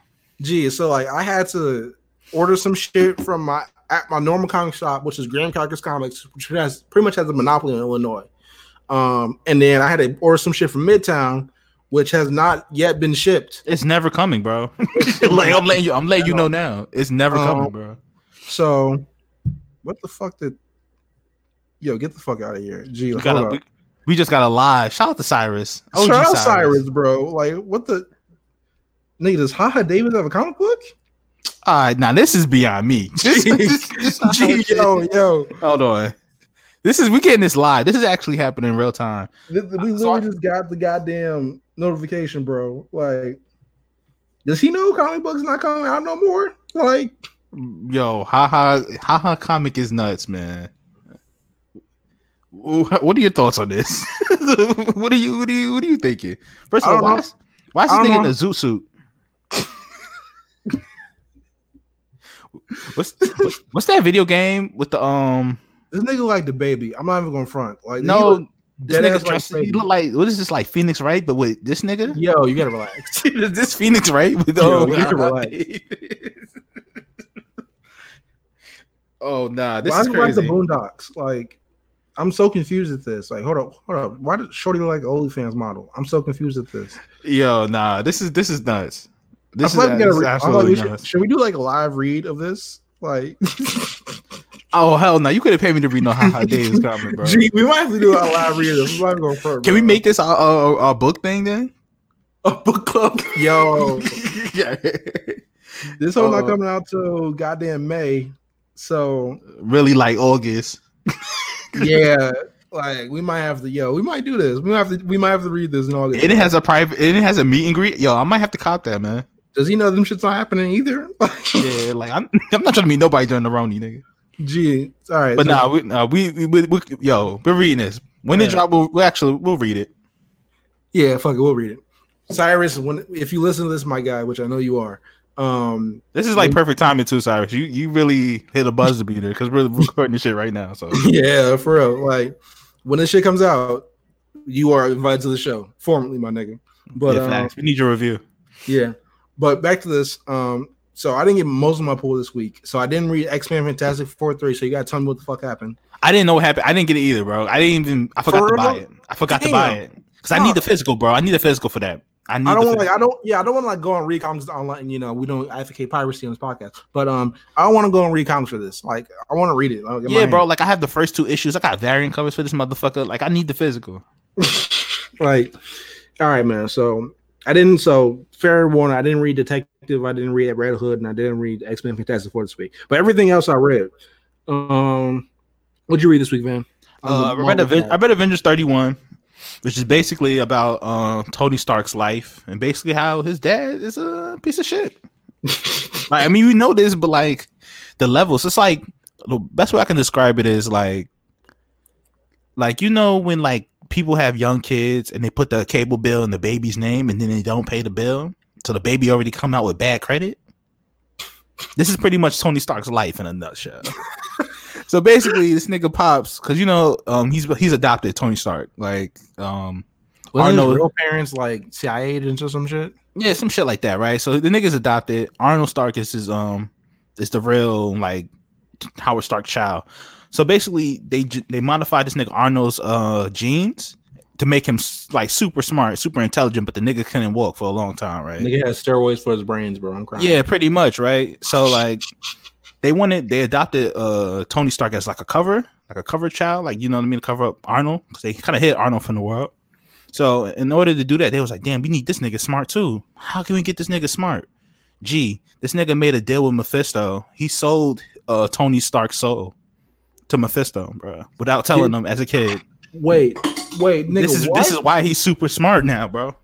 Gee, so like I had to order some shit from my at my normal comic shop, which is Graham Crackers Comics, which has pretty much has a monopoly in Illinois. Um, and then I had to order some shit from Midtown, which has not yet been shipped. It's never coming, bro. [LAUGHS] [LAUGHS] like I'm letting you. I'm letting you know now. It's never Um, coming, bro. So, what the fuck did? Yo, get the fuck out of here, Gee. We, gotta, we, we just got a live. Shout out to Cyrus. OG Shout out Cyrus, bro. Like, what the nigga? Does Haha Davis have a comic book? All right, now this is beyond me. [LAUGHS] This, this, this not Gee, yo, yo, [LAUGHS] Hold on. This is we getting this live. This is actually happening in real time. We So literally just got the goddamn notification, bro. Like, does he know comic books not coming out no more? Like, Yo, haha, haha, comic is nuts, man. What are your thoughts on this? [LAUGHS] what are you, what are you, what are you thinking? First of all, why is, why is this nigga in a zoot suit? [LAUGHS] what's, what's what's that video game with the um? this nigga like the baby. I'm not even going to front. Like, No, this nigga ass like dressed, he look like what is this like Phoenix Wright? but with this nigga? Yo, you gotta relax. [LAUGHS] this Phoenix Wright? with Yo, oh, you can relax. Oh nah, this Why is it like the. Boondocks? Like, I'm so confused at this. Like, hold up, hold up. Why did Shorty look like an OnlyFans model? I'm so confused at this. Yo, nah, this is this is nuts. This is, like we this gotta is re- I feel like absolutely we should, nuts. should we do like a live read of this? Like, [LAUGHS] Oh hell no! You could have paid me to read no Haha [LAUGHS] Days comic, bro. gee, we might have to do a live read of this. We go front, Can we make this our, our, our book thing then? a book club? Yo, [LAUGHS] yeah. this not Uh, coming out till goddamn May. So Really like August. yeah, [LAUGHS] like we might have to. Yo, we might do this. We might have to. We might have to read this in August. And it has a private. And it has a meet and greet. Yo, I might have to cop that, man. Does he know them shit's not happening either? [LAUGHS] Yeah, like I'm. I'm not trying to meet nobody during the Roni, nigga. Gee, all right. But so- nah, we, nah, we, we, we, we, yo, we're reading this. When it drop, we'll, we'll actually we'll read it. Yeah, fuck it, we'll read it. Cyrus, when if you listen to this, my guy, which I know you are, um, This is like perfect timing too, Cyrus. You you really hit a buzzer beater because we're [LAUGHS] recording this shit right now. So [LAUGHS] yeah, for real. Like when this shit comes out, you are invited to the show formally, my nigga. But yeah, um, we need your review. yeah, but back to this. Um, so I didn't get most of my pool this week, so I didn't read X Men Fantastic Four three. So you gotta tell me what the fuck happened. I didn't know what happened. I didn't get it either, bro. I didn't even. I forgot For to buy it. I forgot to buy it because I need the physical, bro. I need the physical for that. I need. I don't want like I don't yeah I don't want to like go and read comics online. You know we don't advocate piracy on this podcast, but um I don't want to go and read comics for this. Like I want to read it. Like, yeah, bro. hand. Like I have the first two issues. I got variant covers for this motherfucker. Like I need the physical. [LAUGHS] like all right man so i didn't so fair warning i didn't read detective i didn't read red hood and i didn't read x-men fantastic four this week but everything else i read um what'd you read this week man Uh, I read Aven- I read Avengers thirty one, which is basically about uh, Tony Stark's life and basically how his dad is a piece of shit. [LAUGHS] like I mean, we know this, but like the levels, it's like the best way I can describe it is like, like you know when like people have young kids and they put the cable bill in the baby's name and then they don't pay the bill, so the baby already come out with bad credit. This is pretty much Tony Stark's life in a nutshell. [LAUGHS] so basically, this nigga pops because you know um he's he's adopted Tony Stark like um his Arnold- real parents like cia agents or some shit yeah some shit like that right. So the nigga's adopted. Arnold Stark is his um is the real like Howard Stark child. So basically, they they modified this nigga Arnold's uh genes to make him like super smart, super intelligent, but the nigga couldn't walk for a long time, right? nigga has steroids for his brains bro i'm crying Yeah, pretty much, right? So like they wanted they adopted uh Tony Stark as like a cover, like a cover child, like you know what I mean, to cover up Arnold because they kind of hid Arnold from the world. So in order to do that, they was like, damn, we need this nigga smart too. How can we get this nigga smart? Gee, this nigga made a deal with Mephisto. He sold uh Tony Stark's soul to Mephisto, bro, without telling him as a kid. Wait, wait, nigga, this is what? this is why he's super smart now, bro.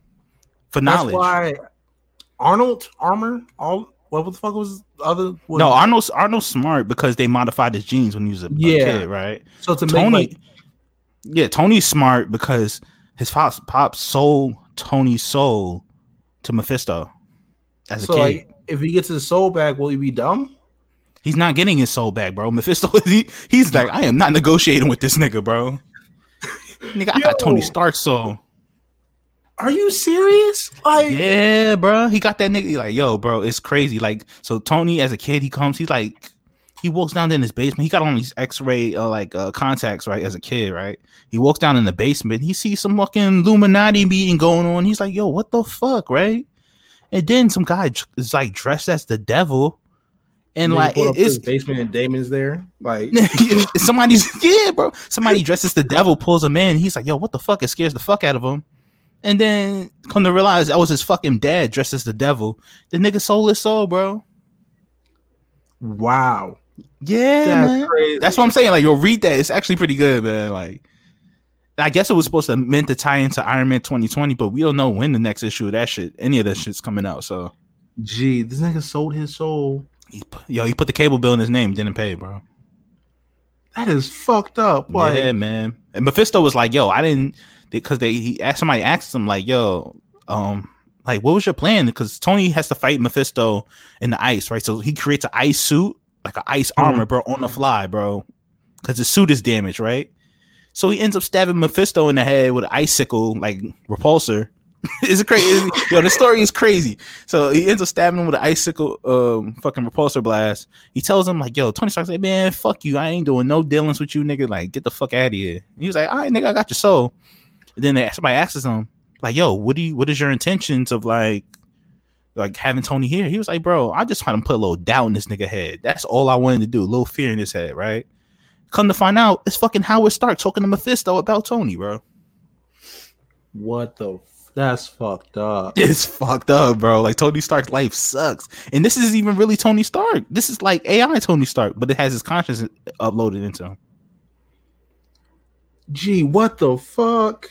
For That's knowledge. why Arnold Armor. All what the fuck was other? what- no, Arnold's Arnold's smart because they modified his genes when he was a, a kid, right? So to Tony, make like, yeah, Tony's smart because his pops pop sold Tony's soul to Mephisto as a kid. like, if he gets his soul back, will he be dumb? he's not getting his soul back, bro. Mephisto, [LAUGHS] he, he's like, I am not negotiating with this nigga, bro. [LAUGHS] nigga, I got Tony Stark's soul. Are you serious? Like, Yeah, bro. He got that nigga. Like, yo, bro, it's crazy. Like, so Tony, as a kid, he comes. He's like, he walks down in his basement. He got on these X-ray uh, like uh, contacts, right? As a kid, right? He walks down in the basement. He sees some fucking Illuminati meeting going on. He's like, yo, what the fuck, right? And then some guy is like dressed as the devil, and nigga like pull it- his it's basement and Damon's there. Like, [LAUGHS] somebody's [LAUGHS] yeah, bro. Somebody dresses the devil, pulls him in. He's like, yo, what the fuck? It scares the fuck out of him. And then come to realize that was his fucking dad dressed as the devil. The nigga sold his soul, bro. wow, Yeah, that's. That's what I'm saying. Like, yo, read that. It's actually pretty good, man. Like, I guess it was supposed to meant to tie into Iron Man 2020, but we don't know when the next issue of that shit, any of that shit's coming out. So, Gee, this nigga sold his soul. he, put- yo, he put the cable bill in his name, didn't pay, bro. That is fucked up. Like, yeah, man. And Mephisto was like, "Yo, I didn't," because they he asked somebody asked him like, "Yo, um, like, what was your plan?" Because Tony has to fight Mephisto in the ice, right? So he creates an ice suit, like an ice Mhm. armor, bro, on the fly, bro, because the suit is damaged, right? So he ends up stabbing Mephisto in the head with an icicle, like repulsor. [LAUGHS] it's crazy. Yo, the story is crazy. So he ends up stabbing him with an icicle, um, fucking repulsor blast. He tells him like, "Yo, Tony Stark's like, man, fuck you. I ain't doing no dealings with you, nigga. Like, get the fuck out of here." He was like, "All right, nigga, I got your soul." And then they, somebody asks him like, "Yo, what do you? What is your intentions of like?" Like having Tony here, he was like, "Bro, I just trying to put a little doubt in this nigga head. That's all I wanted to do, a little fear in his head, right?" Come to find out, it's fucking Howard Stark talking to Mephisto about Tony, bro. what the? F- that's fucked up. [LAUGHS] It's fucked up, bro. Like Tony Stark's life sucks, and this is even really Tony Stark. This is like AI Tony Stark, but it has his conscience uploaded into him. Gee, what the fuck?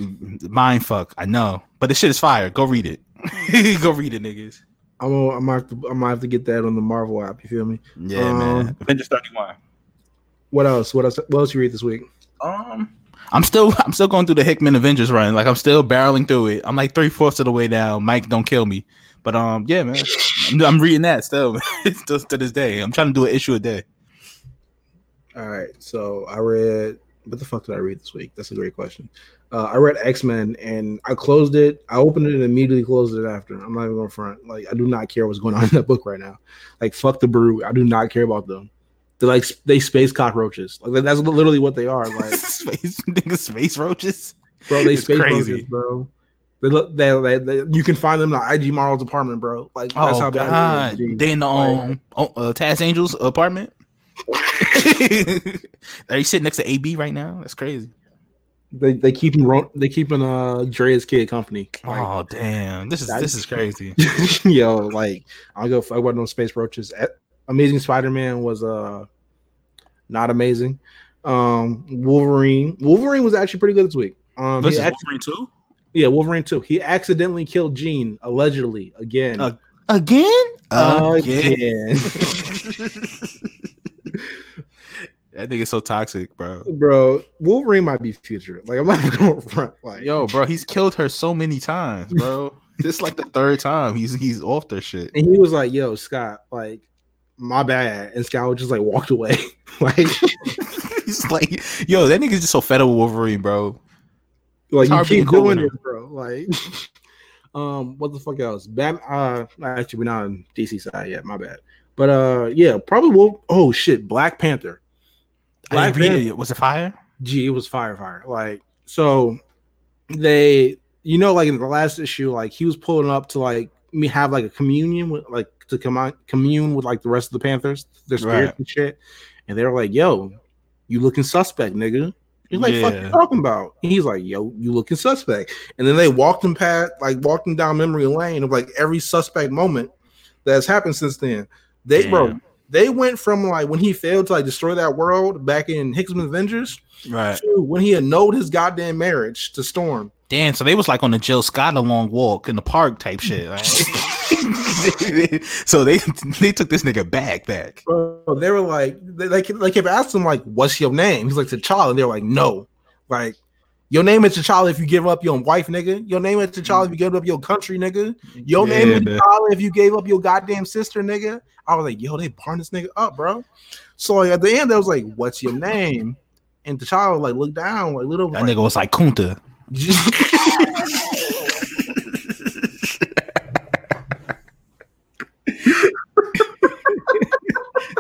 Mind fuck, I know, but the shit is fire. Go read it. [LAUGHS] Go read it, niggas. I'm gonna, I'm gonna have to, I'm gonna have to get that on the Marvel app. You feel me? Yeah, Um, man. Avengers thirty one. What else? What else? What else you read this week? Um, I'm still [LAUGHS] I'm still going through the Hickman Avengers run. Like I'm still barreling through it. I'm like three fourths of the way down. Mike, don't kill me. But um, yeah, man. [LAUGHS] I'm, I'm reading that still. still to this day. I'm trying to do an issue a day. All right. So I read. What the fuck did I read this week? That's a great question. Uh, I read X Men and I closed it. I opened it and immediately closed it after. I'm not even going to front. Like I do not care what's going [LAUGHS] on in that book right now. Like fuck the Brood. I do not care about them. They're like they space cockroaches. Like that's literally what they are. [LAUGHS] Like space space roaches. bro, they It's space crazy. roaches, bro. They look. They, they, they, you can find them in the IG Marl's apartment, bro. Like that's oh how bad god, they in the um oh, uh, Taz Angels apartment. [LAUGHS] Are you sitting next to AB right now? That's crazy. They they keep him. ro- They keeping uh Dre's kid company. Like, oh damn, this is this is crazy. [LAUGHS] yo, like I'll go fuck about no space roaches. A- Amazing Spider-Man was uh not amazing. Um Wolverine. Wolverine was actually pretty good this week. Um This is ac- Wolverine too. yeah, Wolverine too. He accidentally killed Jean, allegedly, again. Uh, Again? Again. [LAUGHS] that nigga's so toxic, bro. Bro, Wolverine might be future. Like I'm not [LAUGHS] even going front. Like Yo, bro, he's killed her so many times, bro. [LAUGHS] this is like the third time he's he's off their shit. and he was like, yo, Scott, like, my bad. And Scott just like walked away. [LAUGHS] like he's like, yo, that nigga's just so fed up with Wolverine, bro. like you keep doing with bro. Like, um, what the fuck else? Bat. Uh, actually, we're not on DC side yet. My bad. But uh, yeah, probably will. Oh shit, Black Panther. Black didn't read Panther. it. Was it fire? Gee, it was fire, fire. Like, so they, you know, like in the last issue, like he was pulling up to like me have like a communion with like to come on commune with like the rest of the Panthers, their spirits Right. and shit. And they were like, "Yo, you looking suspect, nigga." He's like, "Fuck, you talking about?" And he's like, "Yo, you looking suspect." And then they walked him past, like walked him down memory lane of like every suspect moment that has happened since then. They bro, Damn. They went from like when he failed to like destroy that world back in Hickman Avengers Right. to when he annulled his goddamn marriage to Storm. Damn. So they was like on the Jill Scott a long walk in the park type shit. Right? [LAUGHS] so they they took this nigga back back. Bro, they were like, they, like kept- they kept asking him like, "What's your name?" He's like T'Challa, and they're like, "No, like." Your name is T'Challa if you give up your wife, nigga. Your name is T'Challa if you mm-hmm. give up your country, nigga. Your name is. T'Challa if you gave up your goddamn sister, nigga. I was like, yo, they barring this nigga up, bro. So like, at the end, I was like, what's your name? And T'Challa like looked down, like little. That nigga was like Kunta. [LAUGHS]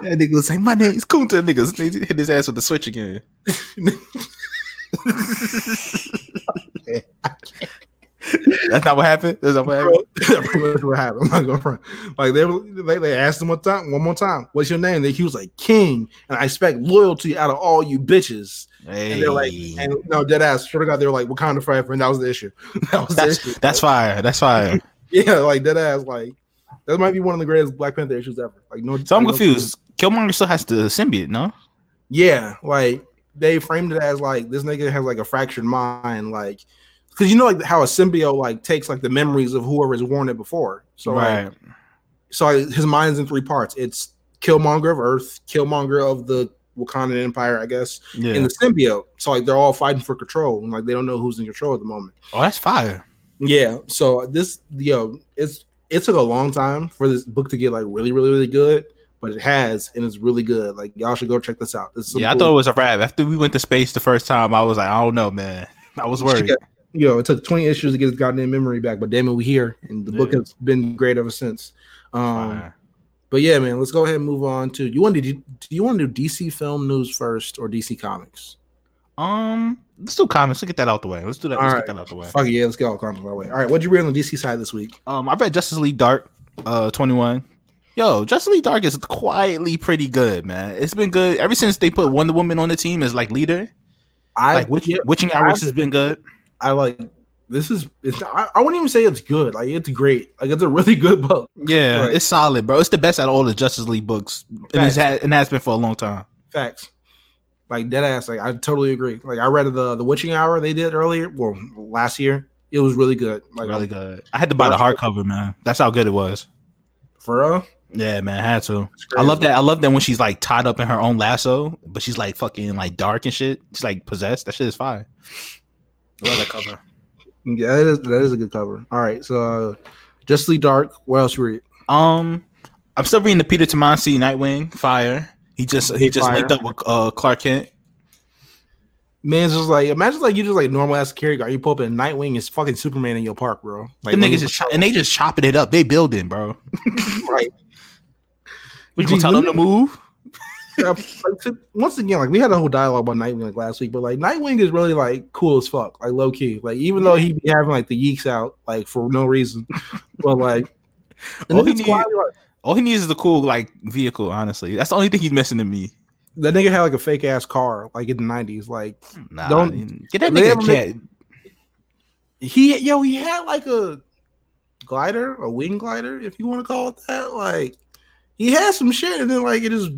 That nigga was like, my name's Kunta. Niggas hit his ass with the switch again. [LAUGHS] [LAUGHS] That's not what happened. That's not what happened. [LAUGHS] That's what happened. I'm not going front. Like they, were, they they asked him one time, one more time, what's your name? They, he was like King, and I expect loyalty out of all you bitches. And they're like, and no, dead ass. Sure to God, they were like Wakanda forever, and that was the issue. [LAUGHS] That was the that's issue. that's fire. That's fire. yeah, like dead ass. Like that might be one of the greatest Black Panther issues ever. Like no, So I'm no- confused. Killmonger still has the symbiote, no? Yeah, like they framed it as like this nigga has like a fractured mind, like because you know like how a symbiote like takes like the memories of whoever has worn it before. So like, so like, his mind's in three parts. It's Killmonger of Earth, Killmonger of the Wakandan Empire, I guess, yeah. and the symbiote. So like they're all fighting for control, and like they don't know who's in control at the moment. oh, that's fire. Yeah. So this, yo, it's it took a long time for this book to get like really, really, really good, but it has, and it's really good. Like y'all should go check this out. This Yeah, I thought it was a wrap. After we went to space the first time, I was like, I don't know, man. I was worried. Yeah. You know, it took 20 issues to get his goddamn memory back, but damn it, we here, and the book has been great ever since. Um, but yeah, man, let's go ahead and move on to you. Want to do? Do you want to do DC film news first or DC Comics? Um, let's do comics. Let's get that out the way. Let's do that. All Let's right. get that out the way. Fuck yeah, let's get all comics our way. All right, what'd you read on the DC side this week? Um, I read Justice League Dark, uh, twenty one. Yo, Justice League Dark is quietly pretty good, man. It's been good ever since they put Wonder Woman on the team as like leader. I Like Witch, Witching Hours has been good. I like this is it's I, I wouldn't even say it's good. Like it's great. Like it's a really [LAUGHS] good book. Yeah, Right. it's solid, bro. It's the best out of all the Justice League books, and it's had and has been for a long time. Facts. Like dead ass. Like I totally agree. Like I read the the Witching Hour they did earlier, well last year. It was really good. Like really good. I had to buy the hardcover, man. That's how good it was. for real. Yeah, man, I had to. I love that. I love that when she's like tied up in her own lasso, but she's like fucking like dark and shit. She's like possessed. That shit is fire. I love that cover. Yeah, that is that is a good cover. All right, so uh, Justice League Dark. What else you read? Um, I'm still reading the Peter Tomasi Nightwing Fire. He just he just Fire. linked up with uh Clark Kent. Man's just like imagine like you just like normal ass carry guard. You pull up in Nightwing, is fucking Superman in your park, bro. Like Them niggas just cho- and they just chopping it up. They building, bro. [LAUGHS] right. We you tell them to move. Once again, like we had a whole dialogue about Nightwing like last week, but like Nightwing is really like cool as fuck, like low key. Like even though he be having like the yeeks out like for no reason, [LAUGHS] but like All he need- quietly, like, All he needs is a cool like vehicle. Honestly, that's the only thing he's missing to me. that nigga had like a fake ass car like in the nineties. Like Nah, Don't- get that nigga make- he yo he had like a glider, a wing glider, if you want to call it that. Like he had some shit, and then like it just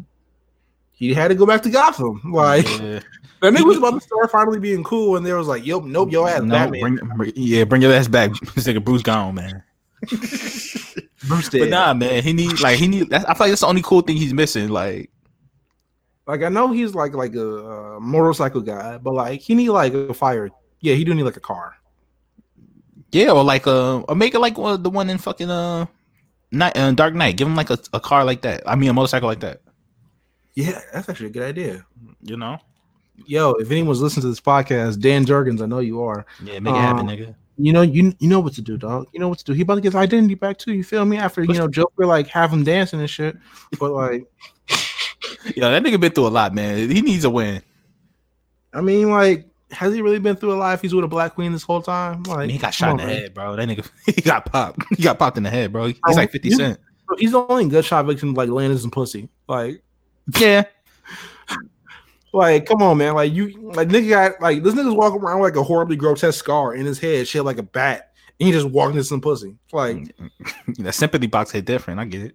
he had to go back to Gotham. Like Yeah. [LAUGHS] that nigga was about to start finally being cool, and there was like, yo, nope, yo ass No, Batman. bring, bring- yeah, bring your ass back. [LAUGHS] This nigga Bruce gone, man. [LAUGHS] Bruce But dead. nah, man, he need like he need. That's, I feel like that's the only cool thing he's missing. Like, Like I know he's like like a, uh motorcycle guy, but like he need like a fire. Yeah, he do need like a car. yeah, or like uh, or make it like one the one in fucking uh, night uh, Dark Knight. Give him like a, a car like that. I mean, a motorcycle like that. Yeah, that's actually a good idea. You know? Yo, if anyone's listening to this podcast, Dan Jurgens, I know you are. Yeah, make it happen, Um, nigga. You know, you you know what to do, dog. You know what to do. He about to get his identity back too. You feel me? After you know, Joker like have him dancing and shit. But like, [LAUGHS] Yeah, that nigga been through a lot, man. He needs a win. I mean, like, has he really been through a life? He's with a black queen this whole time. I mean, he got shot in on, the man. head, bro. That nigga, [LAUGHS] he got popped. He got popped in the head, bro. He's like oh, Fifty you- Cent. He's the only gunshot victim like land in some pussy. Like, Yeah, [LAUGHS] Like, come on, man. Like you, like nigga got like this nigga's walking around like a horribly grotesque scar in his head, shit like a bat, and he just walking into some pussy. Like mm, mm, mm. [LAUGHS] that sympathy box hit different. I get it.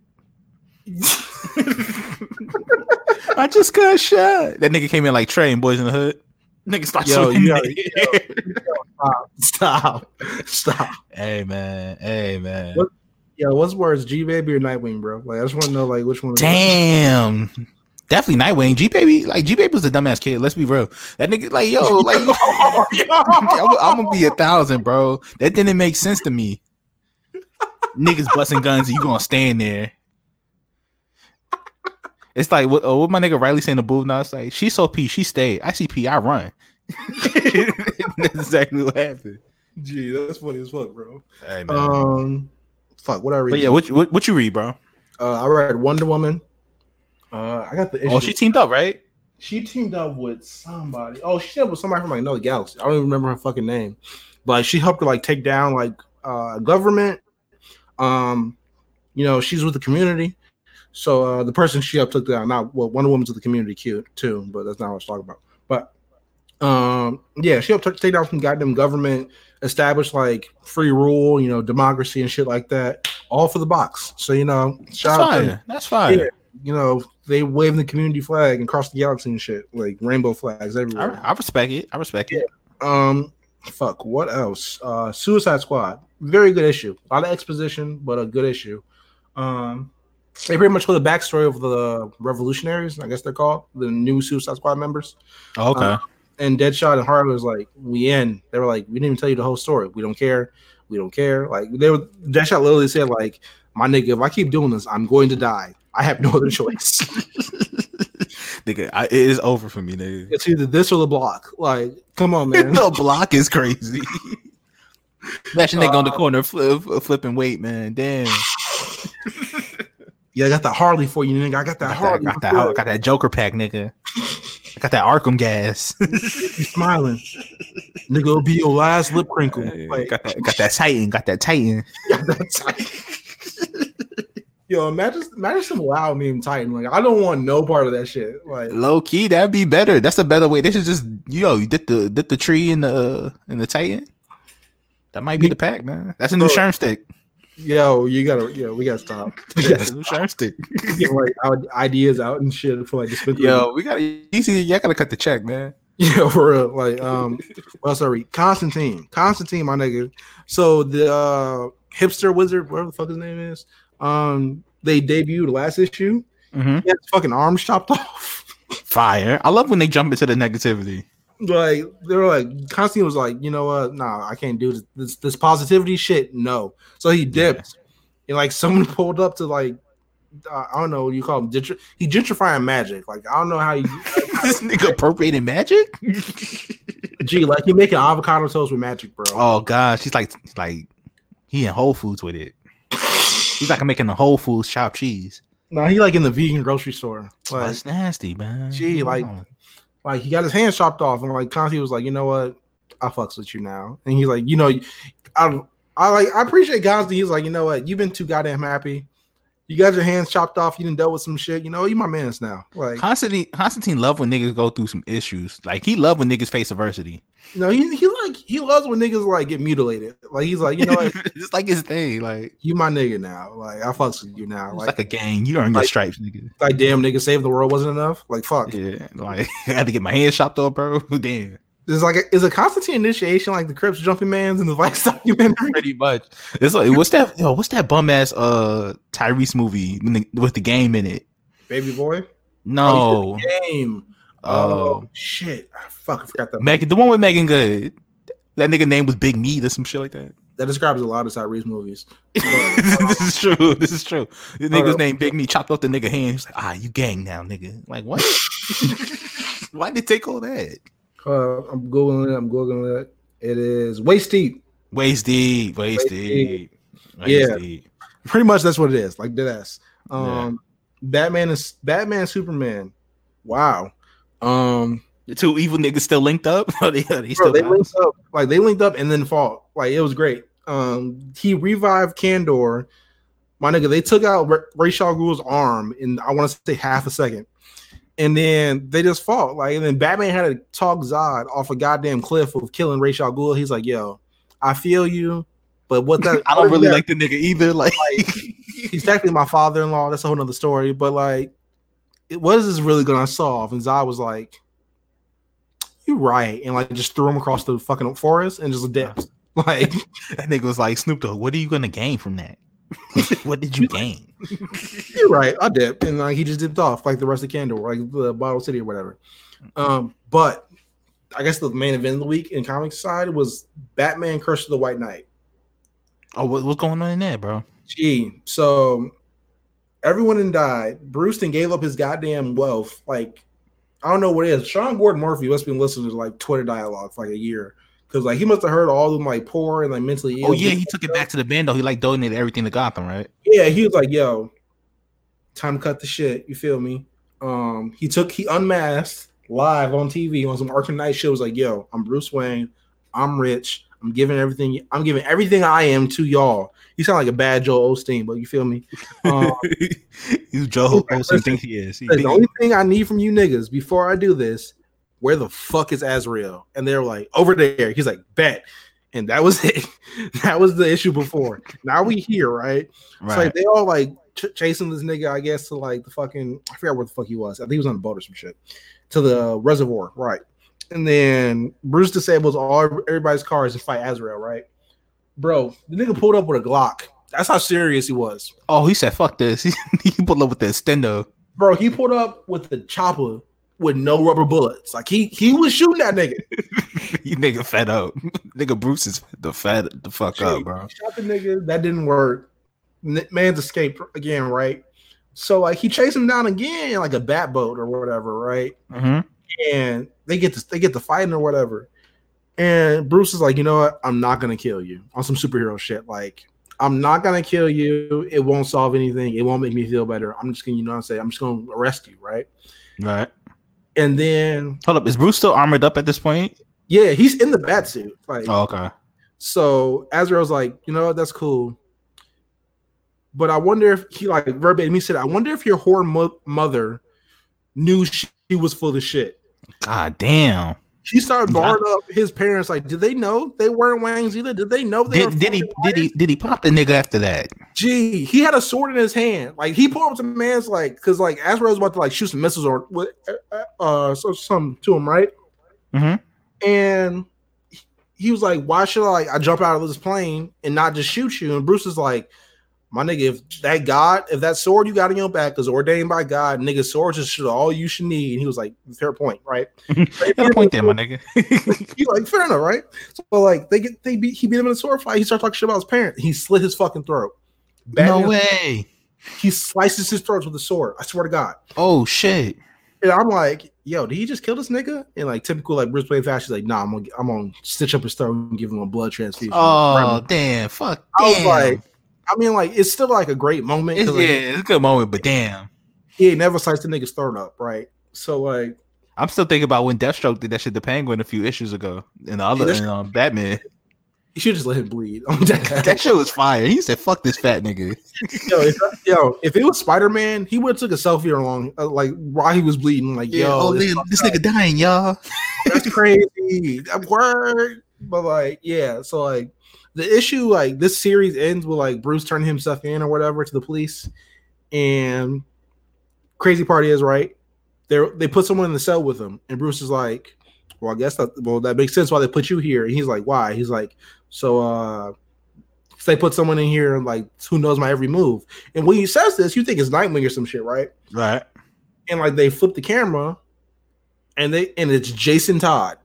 I just got shot. That nigga came in like Trey and Boyz n the Hood. Nigga stop yo, shooting. you gotta, yo, [LAUGHS] stop, stop, stop. Hey man, hey man. What- Yo, what's worse, G Baby or Nightwing, bro? Like, I just want to know, like, which one. Damn. Definitely Nightwing. G Baby, like G Baby was a dumbass kid. Let's be real. That nigga, like, yo, [LAUGHS] like, I'm, I'm gonna be a thousand, bro. That didn't make sense to me. Niggas busting guns, and you gonna stand there. It's like what, uh, what my nigga Riley saying to Boo now. It's like she saw P, she stayed. I see P, I run. [LAUGHS] That's exactly what happened. Gee, that's funny as fuck, bro. Hey, man. Um, fuck, what I read? but yeah, what, what what you read, bro? uh, I read Wonder Woman. Uh, I got the issue. Oh, she teamed up, right? she teamed up with somebody. Oh, she teamed up with somebody from like another galaxy. I don't even remember her fucking name, but she helped her like take down like uh government. Um, you know, she's with the community. So uh the person she helped took down, not well, Wonder Woman's with the community cute too, but that's not what I was talking about. Um, yeah, she helped take down some goddamn government, establish like free rule, you know, democracy and shit like that, all for the box. So you know, That's shout out to. That's fire. Yeah. you know, they waving the community flag and cross the galaxy and shit, like rainbow flags everywhere. I respect it. I respect it. Um, fuck, what else? Uh, Suicide Squad, very good issue. A lot of exposition, but a good issue. Um, they pretty much told the backstory of the revolutionaries, I guess they're called the new Suicide Squad members. Okay. Uh, And Deadshot and Harley was like, "We in." They were like, "We didn't even tell you the whole story. We don't care. We don't care." Like they were. Deadshot literally said, "Like my nigga, if I keep doing this, I'm going to die. I have no other choice." [LAUGHS] nigga, I, it is over for me, nigga. It's either this or the block. Like, come on, man. [LAUGHS] the block is crazy. Imagine nigga on the Uh, corner flip, flipping weight, man. Damn. yeah, I got the Harley for you, nigga. I got that I that got that, Harley. got that, got that Joker pack, nigga. I got that Arkham gas. [LAUGHS] Smiling, nigga. It'll be your last lip crinkle. Like, got that, got that Titan, got that Titan. [LAUGHS] got that Titan. Yo, imagine, imagine some wow meme Titan. Like, I don't want no part of that shit. Like, Low key, that'd be better. That's a better way. They should just yo, you did the did the tree in the in the Titan. That might be the pack, man. That's a new sherm stick. Yo, you gotta, yo, we gotta stop. We gotta That's a new sherm stick. get like our ideas out and shit for like dispensary. Yo, we gotta easy. Y'all gotta cut the check, man. [LAUGHS] Yeah, for real. Like, um, well, sorry, Constantine, Constantine, my nigga. So the uh, hipster wizard, whatever the fuck his name is, um, they debuted last issue. Mm-hmm. He had his fucking arms chopped [LAUGHS] off. Fire. I love when they jump into the negativity. Like they were like, Constantine was like, you know what? Nah, I can't do this. This, this positivity shit. No. So he dipped, and like someone [LAUGHS] pulled up to like. Uh, I don't know what you call him. Gentr- he gentrifying magic. Like I don't know how you. [LAUGHS] this nigga appropriating magic. Gee, like you making avocado toast with magic, bro. Oh gosh, he's like like he in Whole Foods with it. He's like making the Whole Foods chopped cheese. No, he like in the vegan grocery store. Oh, Like, that's nasty, man. Gee, like-. Like he got his hands chopped off, and like Conti was like, you know what, I fucks with you now, and he's like, you know, I I like I appreciate Conti. He's like, you know what, you've been too goddamn happy. You got your hands chopped off. You didn't deal with some shit. You know, you my man's now. Like, Constantine Constantine love when niggas go through some issues. Like he love when niggas face adversity. You know, he he like he loves when niggas like get mutilated. Like he's like, you know what, [LAUGHS] it's like his thing. Like you my nigga now. Like I fucks with you now. it's Like like, a gang. You earn your like- stripes, nigga. like damn nigga, save the world wasn't enough. Like fuck. Yeah, like [LAUGHS] I had to get my hands chopped off, bro. [LAUGHS] Damn, It's like is a Constantine initiation like the Crips jumping man's and the Vice documentary? pretty much. It's like what's that? Yo, what's that bum ass uh Tyrese movie when the, with the game in it? Baby boy. No, Game. Oh. Oh shit! I fucking forgot that. Megan, the one with Meagan Good. That nigga name was Big Meat or some shit like that. That describes a lot of Tyrese movies. [LAUGHS] this is [LAUGHS] true. This is true. The nigga's Uh, name Big Meat chopped off the nigga hand. He's like, ah, you gang now, nigga. Like what? [LAUGHS] Why did they take all that? Uh, I'm googling it. I'm googling it. It is waist deep. Waist deep, waist deep. Yeah. deep. Pretty much that's what it is. Like dead ass. Um, Batman is Batman. Superman. Wow. Um, The two evil niggas still linked up. Are [LAUGHS] they, are they bro, they linked up. Like they linked up and then fought. Like it was great. Um, he revived Kandor. My nigga, they took out Ra- Ra's al Ghul's arm in I want to say half a second. and then they just fought. Like, and then Batman had to talk Zod off a goddamn cliff of killing Ra's al Ghul. He's like, "Yo, I feel you, but what that [LAUGHS] I don't really like the nigga either. Like, like [LAUGHS] he's technically my father-in-law. That's a whole nother story. But like, what is this really gonna solve?" And Zod was like, You're right," and like just threw him across the fucking forest and just dipped. [LAUGHS] Like that nigga was like, Snoop Dogg, what are you gonna gain from that? [LAUGHS] what did you gain? You're right. I dipped, and like he just dipped off like the rest of Kandor, like the Bottle City or whatever. Um, but I guess the main event of the week in comics side was Batman: Curse of the White Knight. Oh, what, what's going on in there, bro? Gee, so everyone died. Bruce and gave up his goddamn wealth. Like I don't know what it is. Sean Gordon Murphy must have been listening to like Twitter dialogue for like a year. Cause like he must have heard all of them like poor and like mentally ill. Oh yeah, he took it back to the band though. He like donated everything to Gotham, right? Yeah, he was like, "Yo, time to cut the shit." You feel me? Um, he took he unmasked live on TV on some Arkham Knight show. Was like, "Yo, I'm Bruce Wayne. I'm rich. I'm giving everything. I'm giving everything I am to y'all." You sound like a bad Joel Osteen, but you feel me? [LAUGHS] Um, He's Joel Osteen think he is. He the think- only thing I need from you niggas before I do this, where the fuck is Azrael? And they're like, over there. He's like, bet. And that was [LAUGHS] it. that was the issue before. Now we here, right? It's right. like they all like ch- chasing this nigga, I guess, to like the fucking I forgot where the fuck he was. I think he was on a boat or some shit. To the reservoir, right? And then Bruce disables all everybody's cars to fight Azrael, right? Bro, the nigga pulled up with a Glock. That's how serious he was. oh, he said, "Fuck this." [LAUGHS] He, he pulled up with the extendo. Bro, he pulled up with the chopper with no rubber bullets. Like he he was shooting that nigga. [LAUGHS] you nigga fed up. [LAUGHS] nigga Bruce is the fed the fuck up, bro. Shot the nigga. That didn't work. Man's escaped again, right? So like he chased him down again, like a bat boat or whatever, right? Mm-hmm. And they get to they get to fighting or whatever. And Bruce is like, you know what? I'm not gonna kill you on some superhero shit. Like, I'm not gonna kill you. It won't solve anything. It won't make me feel better. I'm just gonna, you know, what I'm saying, I'm just gonna arrest you, right? Right. And then, Hold up. Is Bruce still armored up at this point? yeah, he's in the bat suit. Like, Oh, okay. So Azrael's like, you know that's cool. But I wonder if he like verbatim, he said, I wonder if your whore mo- mother knew she was full of shit. God damn. She started barring up his parents, like, did they know they weren't wangs either? Did they know they were Did, did he did he did he pop the nigga after that? Gee, he had a sword in his hand. Like he pulled up to man's like, because like Azrael was about to like shoot some missiles or what, uh, uh, so something to him, right? mm-hmm. And he was like, "Why should I like I jump out of this plane and not just shoot you?" And Bruce is like, "My nigga, if that God, if that sword you got in your back is ordained by God, nigga, swords is all you should need." And he was like, "Fair point, right?" [LAUGHS] A point there, my nigga. [LAUGHS] He like, "Fair enough, right?" So like they get they beat he beat him in a sword fight. He started talking shit about his parent. He slit his fucking throat. no Batman- way. He slices his throat with a sword. I swear to God. Oh shit. And I'm like, yo, did he just kill this nigga? And like typical like Bruce Wayne fashion, he's like, nah, I'm gonna I'm gonna stitch up his throat and give him a blood transfusion. Oh damn. Fuck. I was Damn. like, I mean, like it's still like a great moment. It's, 'cause, yeah, it's a good moment, but damn. he ain't never sliced the nigga's throat up, right? So like, I'm still thinking about when Deathstroke did that shit to Penguin a few issues ago. And the other that's- and, um, Batman. you should just let him bleed. [LAUGHS] That That shit was fire. He said, "Fuck this fat nigga." [LAUGHS] yo, if, yo, if it was Spider Man, he would have took a selfie along, uh, like while he was bleeding. Like, yo, oh, this, man, this nigga dying, y'all. that's [LAUGHS] crazy. I'm word, but like, yeah. So like, the issue, like, this series ends with like Bruce turning himself in or whatever to the police, and crazy part is right. They they put someone in the cell with him, and Bruce is like, "Well, I guess that well that makes sense why they put you here." And he's like, "Why?" He's like, "So uh." They put someone in here, like who knows my every move. And when he says this, you think it's Nightwing or some shit, right? Right. And like they flip the camera, and they and it's Jason Todd.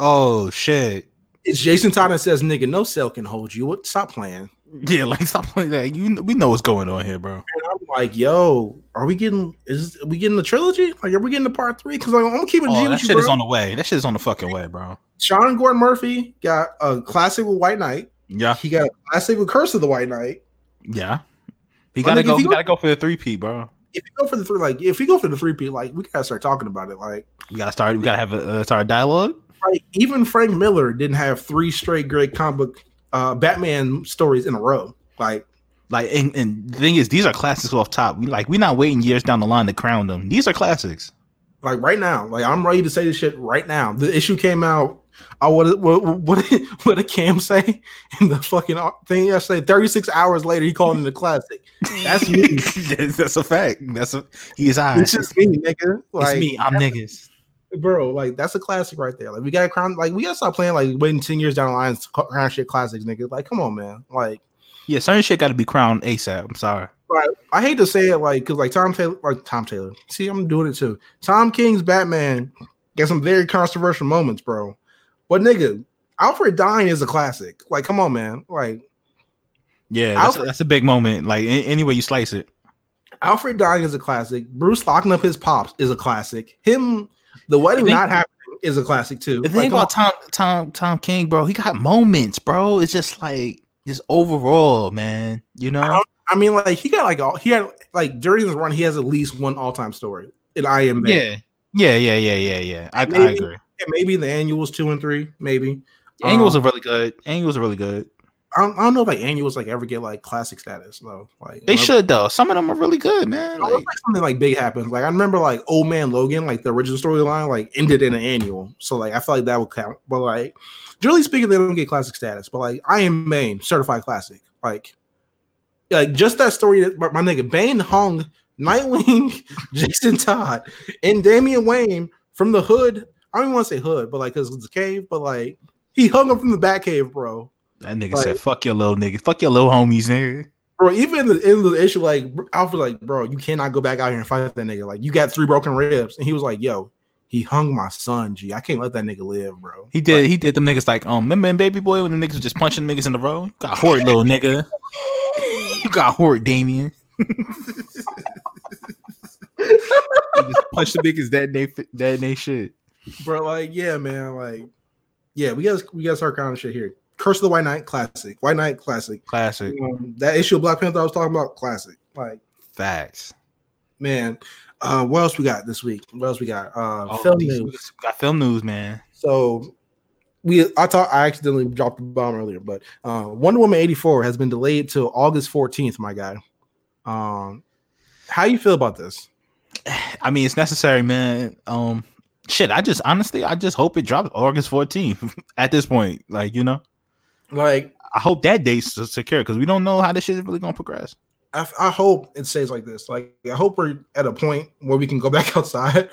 Oh shit. It's Jason Todd and says, "Nigga, no cell can hold you. What? Stop playing." [LAUGHS] Yeah, like stop playing that. You, we know what's going on here, bro. And I'm like, "Yo, are we getting? Is are we getting the trilogy? Like, are we getting the part three? Because like, I'm gonna keep it G Oh, with that you, shit is on the way. That shit is on the fucking way, bro. Sean Gordon Murphy got a classic with White Knight. Yeah, He got a classic with Curse of the White Knight. yeah. He gotta nigga, go. He gotta go for the three P, bro. If you go for the three, like, if you go for the three P, like, we gotta start talking about it. Like, We gotta start. We gotta have a uh, start a dialogue. Like even Frank Miller didn't have three straight great comic book uh, Batman stories in a row. Like, Like, and, and the thing is, these are classics off top. We like we're not waiting years down the line to crown them. These are classics. Like right now, like I'm ready to say this shit right now. The issue came out. I what what what did, [LAUGHS] what did Cam say [LAUGHS] in the fucking thing yesterday? 36 hours later, he called it a classic. That's me. [LAUGHS] That's a fact. That's a he's high. It's just me, nigga. Like, it's me. I'm niggas. Bro. Like that's a classic right there. Like we gotta crown. Like we gotta stop playing. Like waiting ten years down the line, to crown shit classics, nigga. Like come on, man. Like Yeah, certain shit got to be crowned ASAP. I'm sorry. Right. I hate to say it, like, because like Tom Taylor, like Tom Taylor. See, I'm doing it too. Tom King's Batman got some very controversial moments, bro. But nigga, Alfred dying is a classic. Like, come on, man. Like, Yeah, that's, a, that's a big moment. Like any way you slice it. Alfred dying is a classic. Bruce locking up his pops is a classic. Him, the wedding not happening is a classic too. The Like, thing come about Tom Tom Tom King, bro, he got moments, bro. It's just like just overall, man. You know, on. I mean, like he got like all he had like during the run, he has at least one all time story. And I am yeah, yeah, yeah, yeah, yeah, yeah. I, I Maybe. agree. maybe the annuals two and three, maybe. Angles Um, are really good. Angles are really good. I don't, I don't know if like annuals like ever get like classic status though. Like They should though. Some of them are really good, man. I Like, like something like big happens. Like I remember like Old Man Logan, like the original storyline, like ended in an annual. So like I feel like that would count. But like generally speaking, they don't get classic status. But like I am Bane, certified classic. Like like just that story that my, my nigga Bane hung Nightwing, [LAUGHS] Jason Todd, and Damian Wayne from the hood. I don't even want to say hood, but like because it's a cave, but like he hung him from the Batcave, bro. That nigga like- said, "Fuck your little nigga, fuck your little homies, nigga." Bro, even in the end of the issue, like Alfred, like, bro, you cannot go back out here and fight that nigga. Like, you got three broken ribs, and he was like, "Yo, he hung my son. G, I can't let that nigga live, bro." He did. he did them niggas like, um, remember in Baby Boy when the niggas was just punching niggas in the road? You got horde, little nigga. [LAUGHS] You got horde, Damian. Just punch the niggas that they that they shit. bro, like, yeah, man, like, yeah, we got we got to start counting shit here. Curse of the White Knight, classic. White Knight, classic. Classic Um, that issue of Black Panther I was talking about, classic. Like, facts. man, uh, what else we got this week? What else we got? Uh, Oh, film news. got film news, man. So we I thought I accidentally dropped the bomb earlier, but uh Wonder Woman 84 has been delayed till August 14th, my guy. Um how you feel about this? [SIGHS] I mean, it's necessary, man. Um, shit. I just honestly, I just hope it drops August 14th. [LAUGHS] At this point, like you know, Like I hope that date's s- secure because we don't know how this shit is really gonna progress. I, I hope it stays like this. Like I hope we're at a point where we can go [LAUGHS] back outside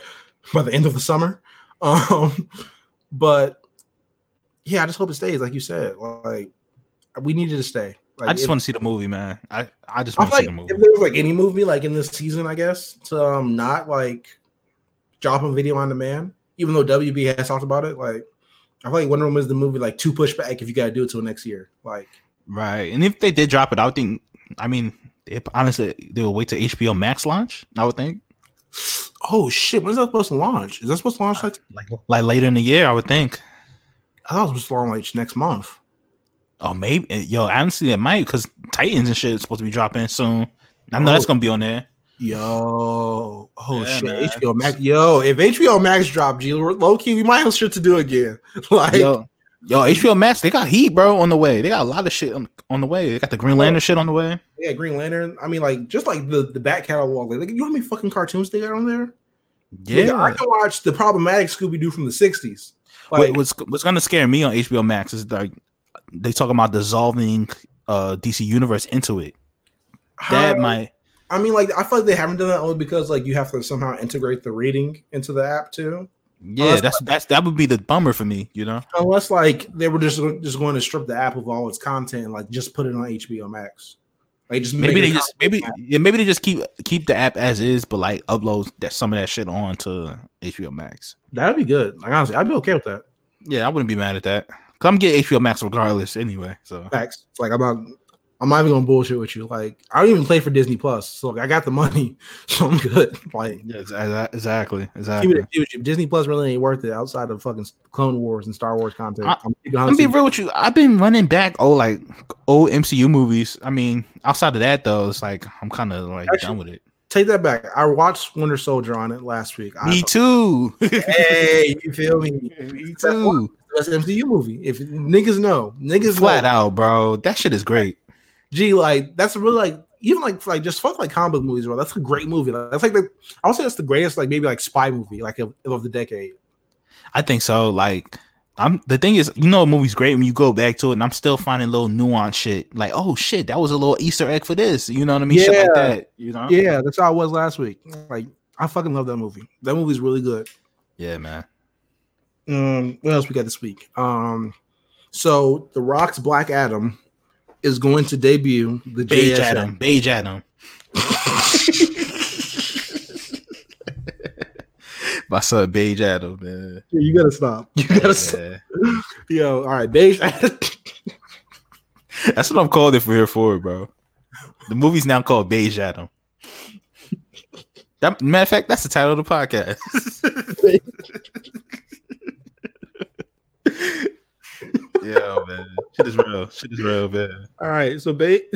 by the end of the summer. Um but yeah, I just hope it stays like you said. Like we needed to stay. Like, I just want to see the movie, man. I I just want to feel see like the if movie. there was like any movie like in this season, I guess, to um not like drop a video on demand, even though WB has talked about it, like I feel like Wonder Woman is the movie like to push back if you gotta do it till next year. Like Right, and if they did drop it, I would think. I mean, if honestly, they will wait till HBO Max launch. I would think, oh shit, when's that supposed to launch? Is that supposed to launch like like like later in the year. I would think. I thought it was supposed to launch like next month. Oh, maybe yo. Honestly, it might because Titans and shit is supposed to be dropping soon. I know that's Oh. gonna be on there. Yo, oh Yeah, shit, man. HBO Max. Yo, if HBO Max drop, G, low key, we might have shit to do again. [LAUGHS] Like, Yo, yo, HBO Max, they got heat, bro, on the way. They got a lot of shit on, on the way. They got the Green Lantern shit on the way. yeah, Green Lantern. I mean, like, just like the the back catalog. Like, you know how many fucking cartoons they got on there? Yeah. Nigga, I can watch the problematic Scooby Doo from the '60s. Like, Wait, what's what's gonna scare me on HBO Max is like they talking about dissolving uh DC Universe into it. That how- might I mean, like, I feel like they haven't done that only because like you have to somehow integrate the reading into the app too. yeah, that's that's that's that would be the bummer for me, you know. Unless like they were just just going to strip the app of all its content and like just put it on HBO Max. Like just Maybe they just maybe yeah, maybe they just keep keep the app as is, but like upload that some of that shit on to HBO Max. that'd be good. Like honestly, I'd be okay with that. Yeah, I wouldn't be mad at that. Cause I'm getting HBO Max regardless anyway. So Facts. It's like I'm not. I'm not even gonna bullshit with you. Like I don't even play for Disney Plus, so like, I got the money, [LAUGHS] so I'm good. [LAUGHS] Like yeah, exactly, exactly. Disney Plus really ain't worth it outside of fucking Clone Wars and Star Wars content. I- I'm, I'm gonna be real with you. I've been running back old like old MCU movies. I mean, outside of that though, it's like I'm kind of like Actually, done with it. Take that back. I watched Winter Soldier on it last week. I Me too. Hey, you [LAUGHS] feel me? Me too. That's MCU movie. If niggas know, niggas Flat know. out, bro. That shit is great. Gee, like that's really like even like like just fuck like comic book movies, bro. That's a great movie. Like, that's like the I would say that's the greatest like maybe like spy movie like of, of the decade. I think so. Like, I'm the thing is, you know, a movie's great when you go back to it, and I'm still finding little nuance shit. Like, oh shit, that was a little Easter egg for this. You know what I mean? Shit like Yeah. that. You know? Yeah, that's how I was last week. Like I fucking love that movie. That movie's really good. Yeah, man. Um, what else we got this week? Um, so The Rock's Black Adam is going to debut the Beige JSA. Adam. Beige Adam. My son, Beige Adam, man. Yeah, You gotta stop. You gotta stop. [LAUGHS] Yo, all right, beige. [LAUGHS] That's what I'm calling it for here for, bro. The movie's now called Beige Adam. That matter of fact, that's the title of the podcast. [LAUGHS] yeah, man. Shit is real. Shit is real, man. all right, so beige. [LAUGHS]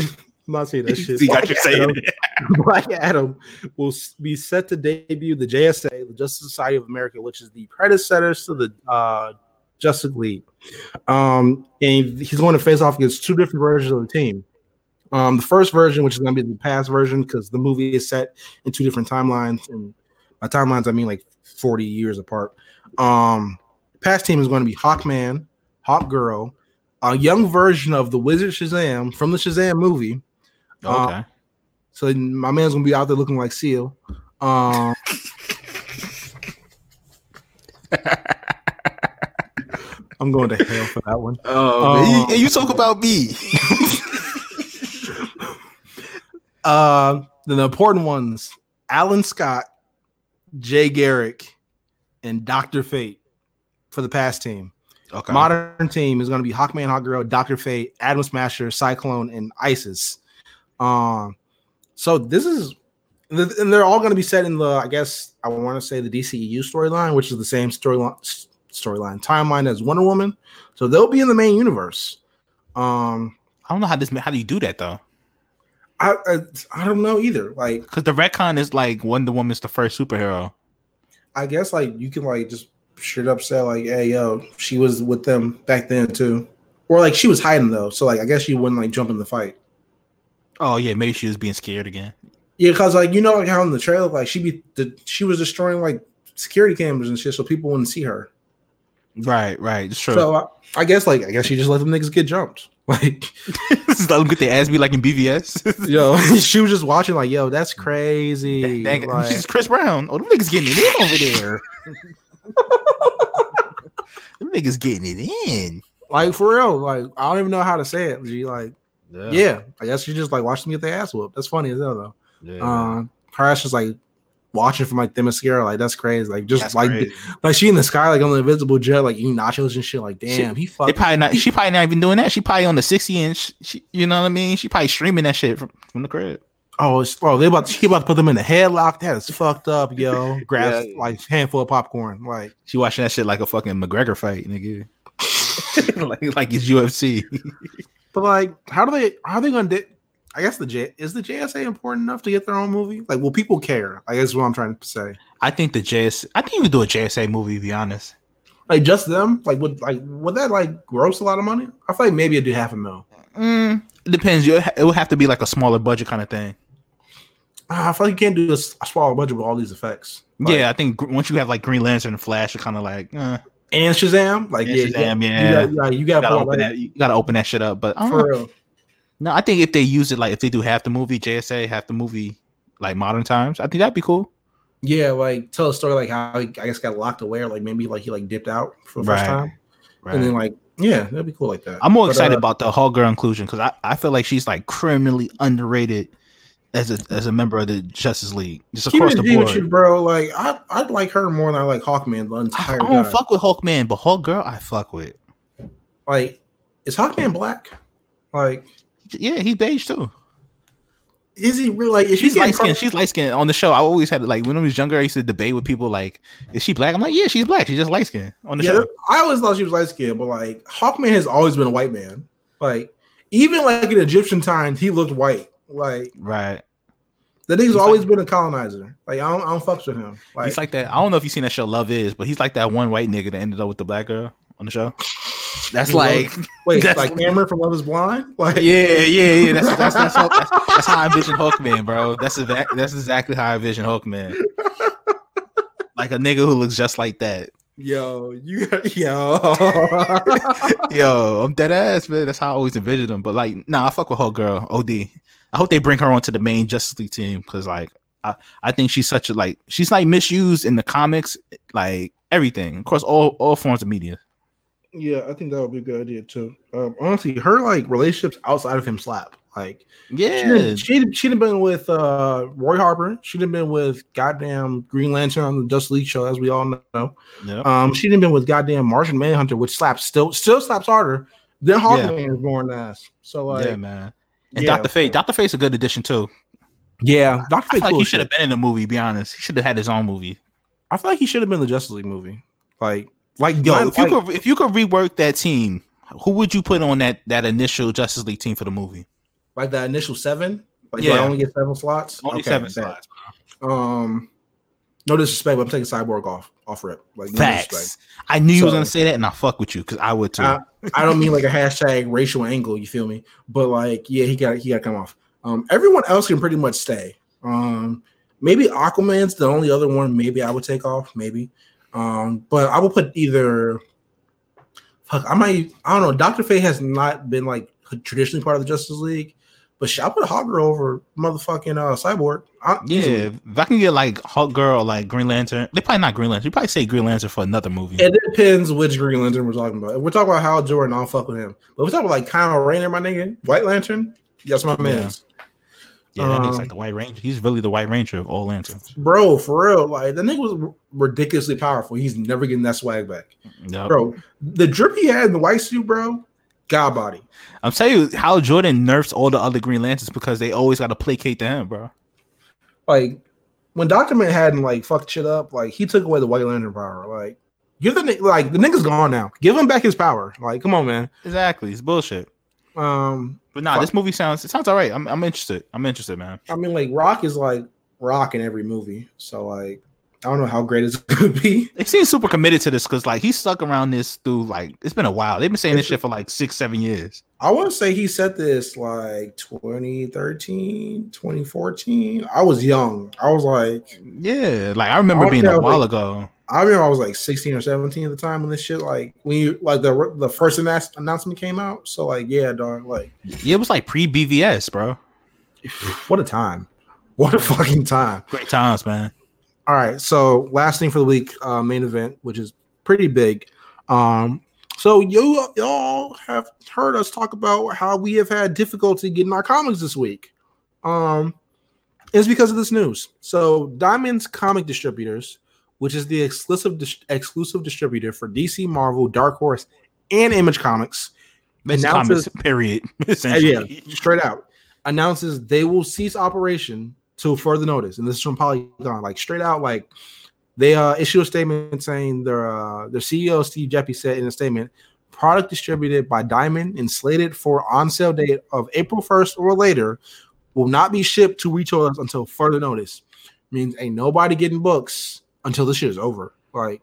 I'm not saying that shit. See, got you saying Adam- [LAUGHS] Black Adam will be set to debut the JSA, the Justice Society of America, which is the predecessors to the uh, Justice League. Um, and he's going to face off against two different versions of the team. Um, the first version, which is going to be the past version, because the movie is set in two different timelines, and by timelines I mean like 40 years apart. Um, past team is going to be Hawkman, Hawk Girl, a young version of the Wizard Shazam from the Shazam movie. Okay. So my man's gonna be out there looking like Seal. Um, [LAUGHS] I'm going to hell for that one. oh, man. man. You, and you talk about me. [LAUGHS] Uh, the important ones: Alan Scott, Jay Garrick, and Doctor Fate for the past team. Okay. Modern team is going to be Hawkman, Hawkgirl, Doctor Fate, Atom Smasher, Cyclone, and Isis. Um, so this is, and they're all going to be set in the, I guess I want to say the DCEU storyline, which is the same storyline storyline timeline as Wonder Woman. So they'll be in the main universe. Um, I don't know how this. How do you do that though? I I, I don't know either. Like Because the retcon is like Wonder Woman's the first superhero. I guess like you can like just straight up say like, hey yo, she was with them back then too, or like she was hiding though. So like I guess she wouldn't like jump in the fight. Oh yeah, maybe she was being scared again. Yeah, because like you know like how in the trailer like she be the, she was destroying like security cameras and shit, so people wouldn't see her. Right, right. It's true. So I, I guess like I guess she just let them niggas get jumped. [LAUGHS] Like [LAUGHS] Let them get their ass be like in BVS. [LAUGHS] yo, she was just watching like yo, that's crazy. Dang, Like, she's Chris Brown. Oh, them niggas getting it in over there. [LAUGHS] them niggas getting it in. like for real, like I don't even know how to say it. G like yeah, I guess she just like watched them get their ass whooped. That's funny as hell though. yeah. Um, her ass just like watching from like Themyscira, like that's crazy. Like just That's like crazy. like she in the sky, like on the invisible jet, like eating nachos and shit. Like damn, he They fucking probably not. She probably not even doing that. She probably on the sixty inch. She, you know what I mean? She probably streaming that shit from, from the crib. Oh, it's, oh, they about she about to put them in a headlock. That is fucked up, yo. [LAUGHS] Grabs Yeah. like handful of popcorn. Like, She watching that shit like a fucking McGregor fight, nigga. [LAUGHS] [LAUGHS] like like it's UFC. but like, how do they? How are they gonna? Di- I guess the J is the JSA important enough to get their own movie. Like, will people care? I guess is what I'm trying to say. I think the JS. I think you would do a JSA movie. To be honest. Like, just them? Like, would like would that like gross a lot of money? I feel like maybe it'd do half a mil. Mm, it depends. You it would have to be like a smaller budget kind of thing. Ah, I feel like you can't do a, s- a smaller budget with all these effects. Like, yeah, I think gr- once you have like Green Lantern and Flash, you're kind of like, uh, and Shazam, like And yeah, Shazam, you yeah. got, you got, you you got gotta open that that. You gotta open that shit up. But I don't know. for real. no, I think if they use it like if they do half the movie JSA, half the movie like modern times, I think that'd be cool. Yeah, like tell a story like how he, I guess got locked away, or like maybe like he like dipped out for the first time, Right. and then like yeah, that'd be cool like that. I'm more But, excited uh, about the Hawkgirl inclusion because I, I feel like she's like criminally underrated as a as a member of the Justice League, just across the board. you, bro. Like I, I'd like her more than I like Hawkman the entire I don't time. fuck with Hawkman, but Hawkgirl, I fuck with. Like, is Hawkman black? Like, Yeah, he's beige too. is he really like? Is She's she light skinned. She's light skinned. On the show, I always had like when I was younger, I used to debate with people like, "Is she black?" I'm like, "Yeah, she's black. She's just light skinned." On the Yeah, show, I always thought she was light skinned, but like Hawkman has always been a white man. Like even like in Egyptian times, he looked white. Like right? that nigga's He's always like- been a colonizer. Like I don't, I don't fucks with him. Like, he's like that. I don't know if you've seen that show Love Is, but he's like that one white nigga that ended up with the black girl on the show. That's Love- like, [LAUGHS] wait, that's- like Cameron from Love Is Blind. Like yeah, yeah, yeah. That's that's that's, [LAUGHS] how, that's, that's that's how I envision Hawkman, bro. That's exact, that's exactly how I envision Hawkman. Like a nigga who looks just like that. Yo, you [LAUGHS] yo, yo, I'm dead ass, man. That's how I always envisioned him. But like, nah, I fuck with her girl, OD. I hope they bring her onto the main Justice League team because like I, I think she's such a like she's like misused in the comics, like everything. Of course, all all forms of media. Yeah, I think that would be a good idea too. Um, honestly, her like relationships outside of him slap. Like, yeah, she she'd have been with uh Roy Harper. She'd have been with goddamn Green Lantern on the Justice League show, as we all know. Yep. Um, she'd have been with goddamn Martian Manhunter, which slaps still still slaps harder than Hawkman yeah. is born ass. So like, yeah, man. And yeah, Doctor Fate, Doctor Fate's a good addition too. Yeah, Doctor Fate. I Like cool he should have been in the movie. Be honest, he should have had his own movie. I feel like he should have been the Justice League movie. Like, like yo, if like, you could if you could rework that team, who would you put on that that initial Justice League team for the movie? Like the initial seven? Like yeah, I only get seven slots. Only okay, seven slots. Um, no disrespect, but I'm taking Cyborg off off rip. Like no Facts. Disrespect. I knew so, you was gonna say that, and I fuck with you because I would too. I, I, don't mean like a hashtag racial angle. You feel me? But like, yeah, he got he got to come off. Um, everyone else can pretty much stay. Um, maybe Aquaman's the only other one. Maybe I would take off. Maybe. Um, but I will put either. Fuck, I might. I don't know. Doctor Fate has not been like traditionally part of the Justice League, but shit, I put Hawk Girl over motherfucking uh, Cyborg. I, yeah, if I can get like Hawk Girl, like Green Lantern, they probably not Green Lantern. You probably say Green Lantern for another movie. It depends which Green Lantern we're talking about. If we're talking about Hal Jordan, I'll fuck with him. But if we're talking about like Kyle Rayner, my nigga, White Lantern, yes, my man. Yeah, that um, like the White Ranger. He's really the White Ranger of all lanterns. Bro, for real. Like the nigga was ridiculously powerful. He's never getting that swag back. Yep. Bro, the drip he had in the white suit, bro, God body. I'm telling you Hal Jordan nerfs all the other Green Lanterns because they always got to placate to him, bro. Like when Doctor Manhattan like fucked shit up, like he took away the White Lantern power. Like give the like the nigga's gone now. Give him back his power. Like come on, man. Exactly, it's bullshit. Um, but nah, fuck. this movie sounds it sounds all right. I'm I'm interested. I'm interested, man. I mean, like Rock is like Rock in every movie, so like I don't know how great it's [LAUGHS] gonna be. They seem super committed to this because like he's stuck around this through like it's been a while. They've been saying this shit for like six, seven years. I want to say he said this like 2013, 2014. I was young. I was like, yeah, like I remember I being a while like, ago. I remember I was like 16 or 17 at the time when this shit like when you like the the first announcement came out. So like yeah, dog, like yeah, it was like pre BVS, bro. [SIGHS] What a time! What a fucking time! Great times, man. All right, so last thing for the week, uh, main event, which is pretty big. Um, so you y'all have heard us talk about how we have had difficulty getting our comics this week. Um, it's because of this news. So Diamond's Comic Distributors which is the exclusive dis- exclusive distributor for DC, Marvel, Dark Horse, and Image Comics. Announces, comics, period. [LAUGHS] yeah, straight out announces they will cease operation till further notice, and this is from Polygon. Like straight out, like they uh issue a statement saying their uh, their CEO Steve Geppi said in a statement, product distributed by Diamond and slated for on sale date of April 1st or later will not be shipped to retailers until further notice. Means ain't nobody getting books until this shit is over. Like,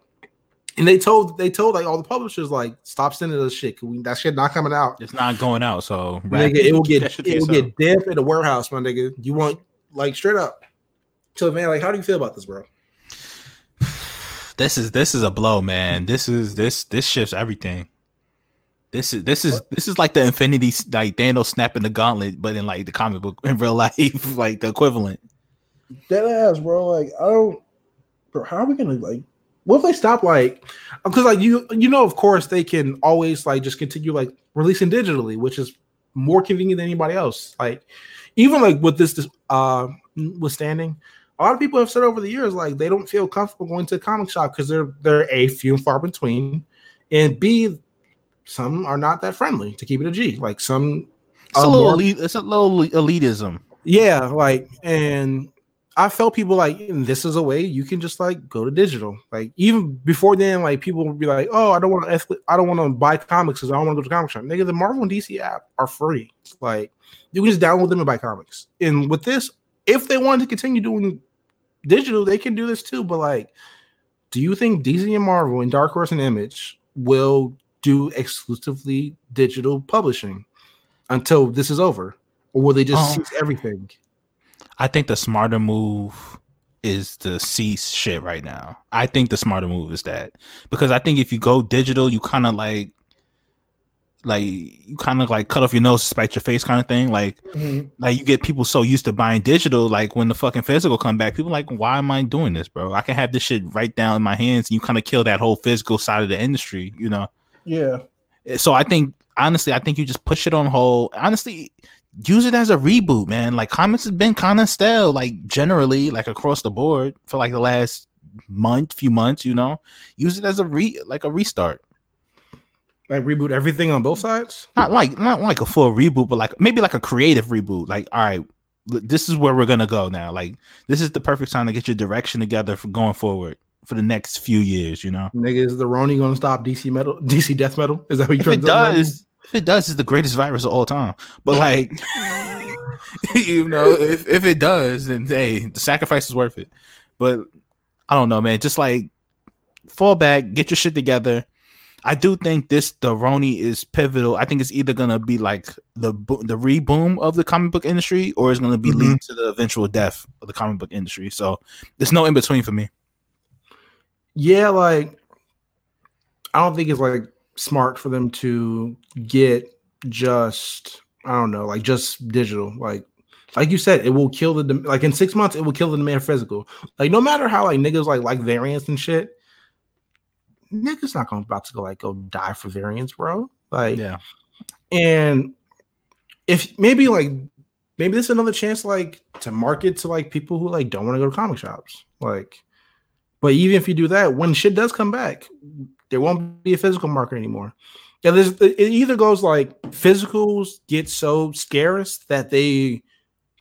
and they told they told like all the publishers like stop sending us shit. We, that shit not coming out. It's not going out. So nigga, it will get it will get damp in the warehouse, my nigga. You want like straight up. So man, like, how do you feel about this, bro? This is this is a blow, man. This is this this shifts everything. This is this is this is like the Infinity like Thanos snapping the gauntlet, but in like the comic book in real [LAUGHS] life, like the equivalent. Dead ass, bro. Like I don't bro, how are we gonna like? What if they stop like? Because like you, you know, of course they can always like just continue like releasing digitally, which is more convenient than anybody else. Like even like with this, uh withstanding, a lot of people have said over the years like they don't feel comfortable going to a comic shop because they're they're a few and far between, and b some are not that friendly to keep it a G. Like some, it's a little more, elite, it's a little elitism. Yeah, like and I felt people like this is a way you can just like go to digital. Like even before then, like people would be like, "Oh, I don't want to, I don't want to buy comics because I don't want to go to comic shop." Nigga, the Marvel and DC app are free. Like you can just download them and buy comics. And with this, if they wanted to continue doing digital, they can do this too. But like, do you think DC and Marvel and Dark Horse and Image will do exclusively digital publishing until this is over? or will they just Um, cease everything? I think the smarter move is to cease shit right now. I think the smarter move is that because I think if you go digital, you kind of like, like you kind of like cut off your nose to spite your face kind of thing. Like, mm-hmm. like you get people so used to buying digital, like when the fucking physical come back, people like, why am I doing this, bro? I can have this shit right down in my hands, and you kind of kill that whole physical side of the industry, you know. Yeah, eh, So I think honestly, I think you just push it on hold. Honestly, use it as a reboot, man. Like comics has been kind of stale, like generally, like across the board for like the last month, few months, you know. Use it as a re like a restart. like reboot everything on both sides. Not like not like a full reboot, but like maybe like a creative reboot. Like, all right, this is where we're gonna go now. Like, this is the perfect time to get your direction together for going forward for the next few years, you know. Nigga, is the Roni gonna stop DC metal, DC death metal? Is that what you if it trying to does, if it does, it's the greatest virus of all time. But like, [LAUGHS] you know, if, if it does, then hey, the sacrifice is worth it. But I don't know, man. Just like fall back, get your shit together. I do think this the Roni is pivotal. I think it's either gonna be like the bo- the reboom of the comic book industry, or it's gonna be Mhm. lead to the eventual death of the comic book industry. So there's no in between for me. Yeah, like I don't think it's like smart for them to get just I don't know, like just digital. Like like you said, it will kill the dem- like in six months, it will kill the demand for physical. Like no matter how like niggas like like variants and shit, niggas not gonna about to go like go die for variants, bro. Like Yeah, and if maybe like maybe this is another chance like to market to like people who like don't want to go to comic shops like but even if you do that when shit does come back there won't be a physical market anymore yeah there's it either goes like physicals get so scarce that they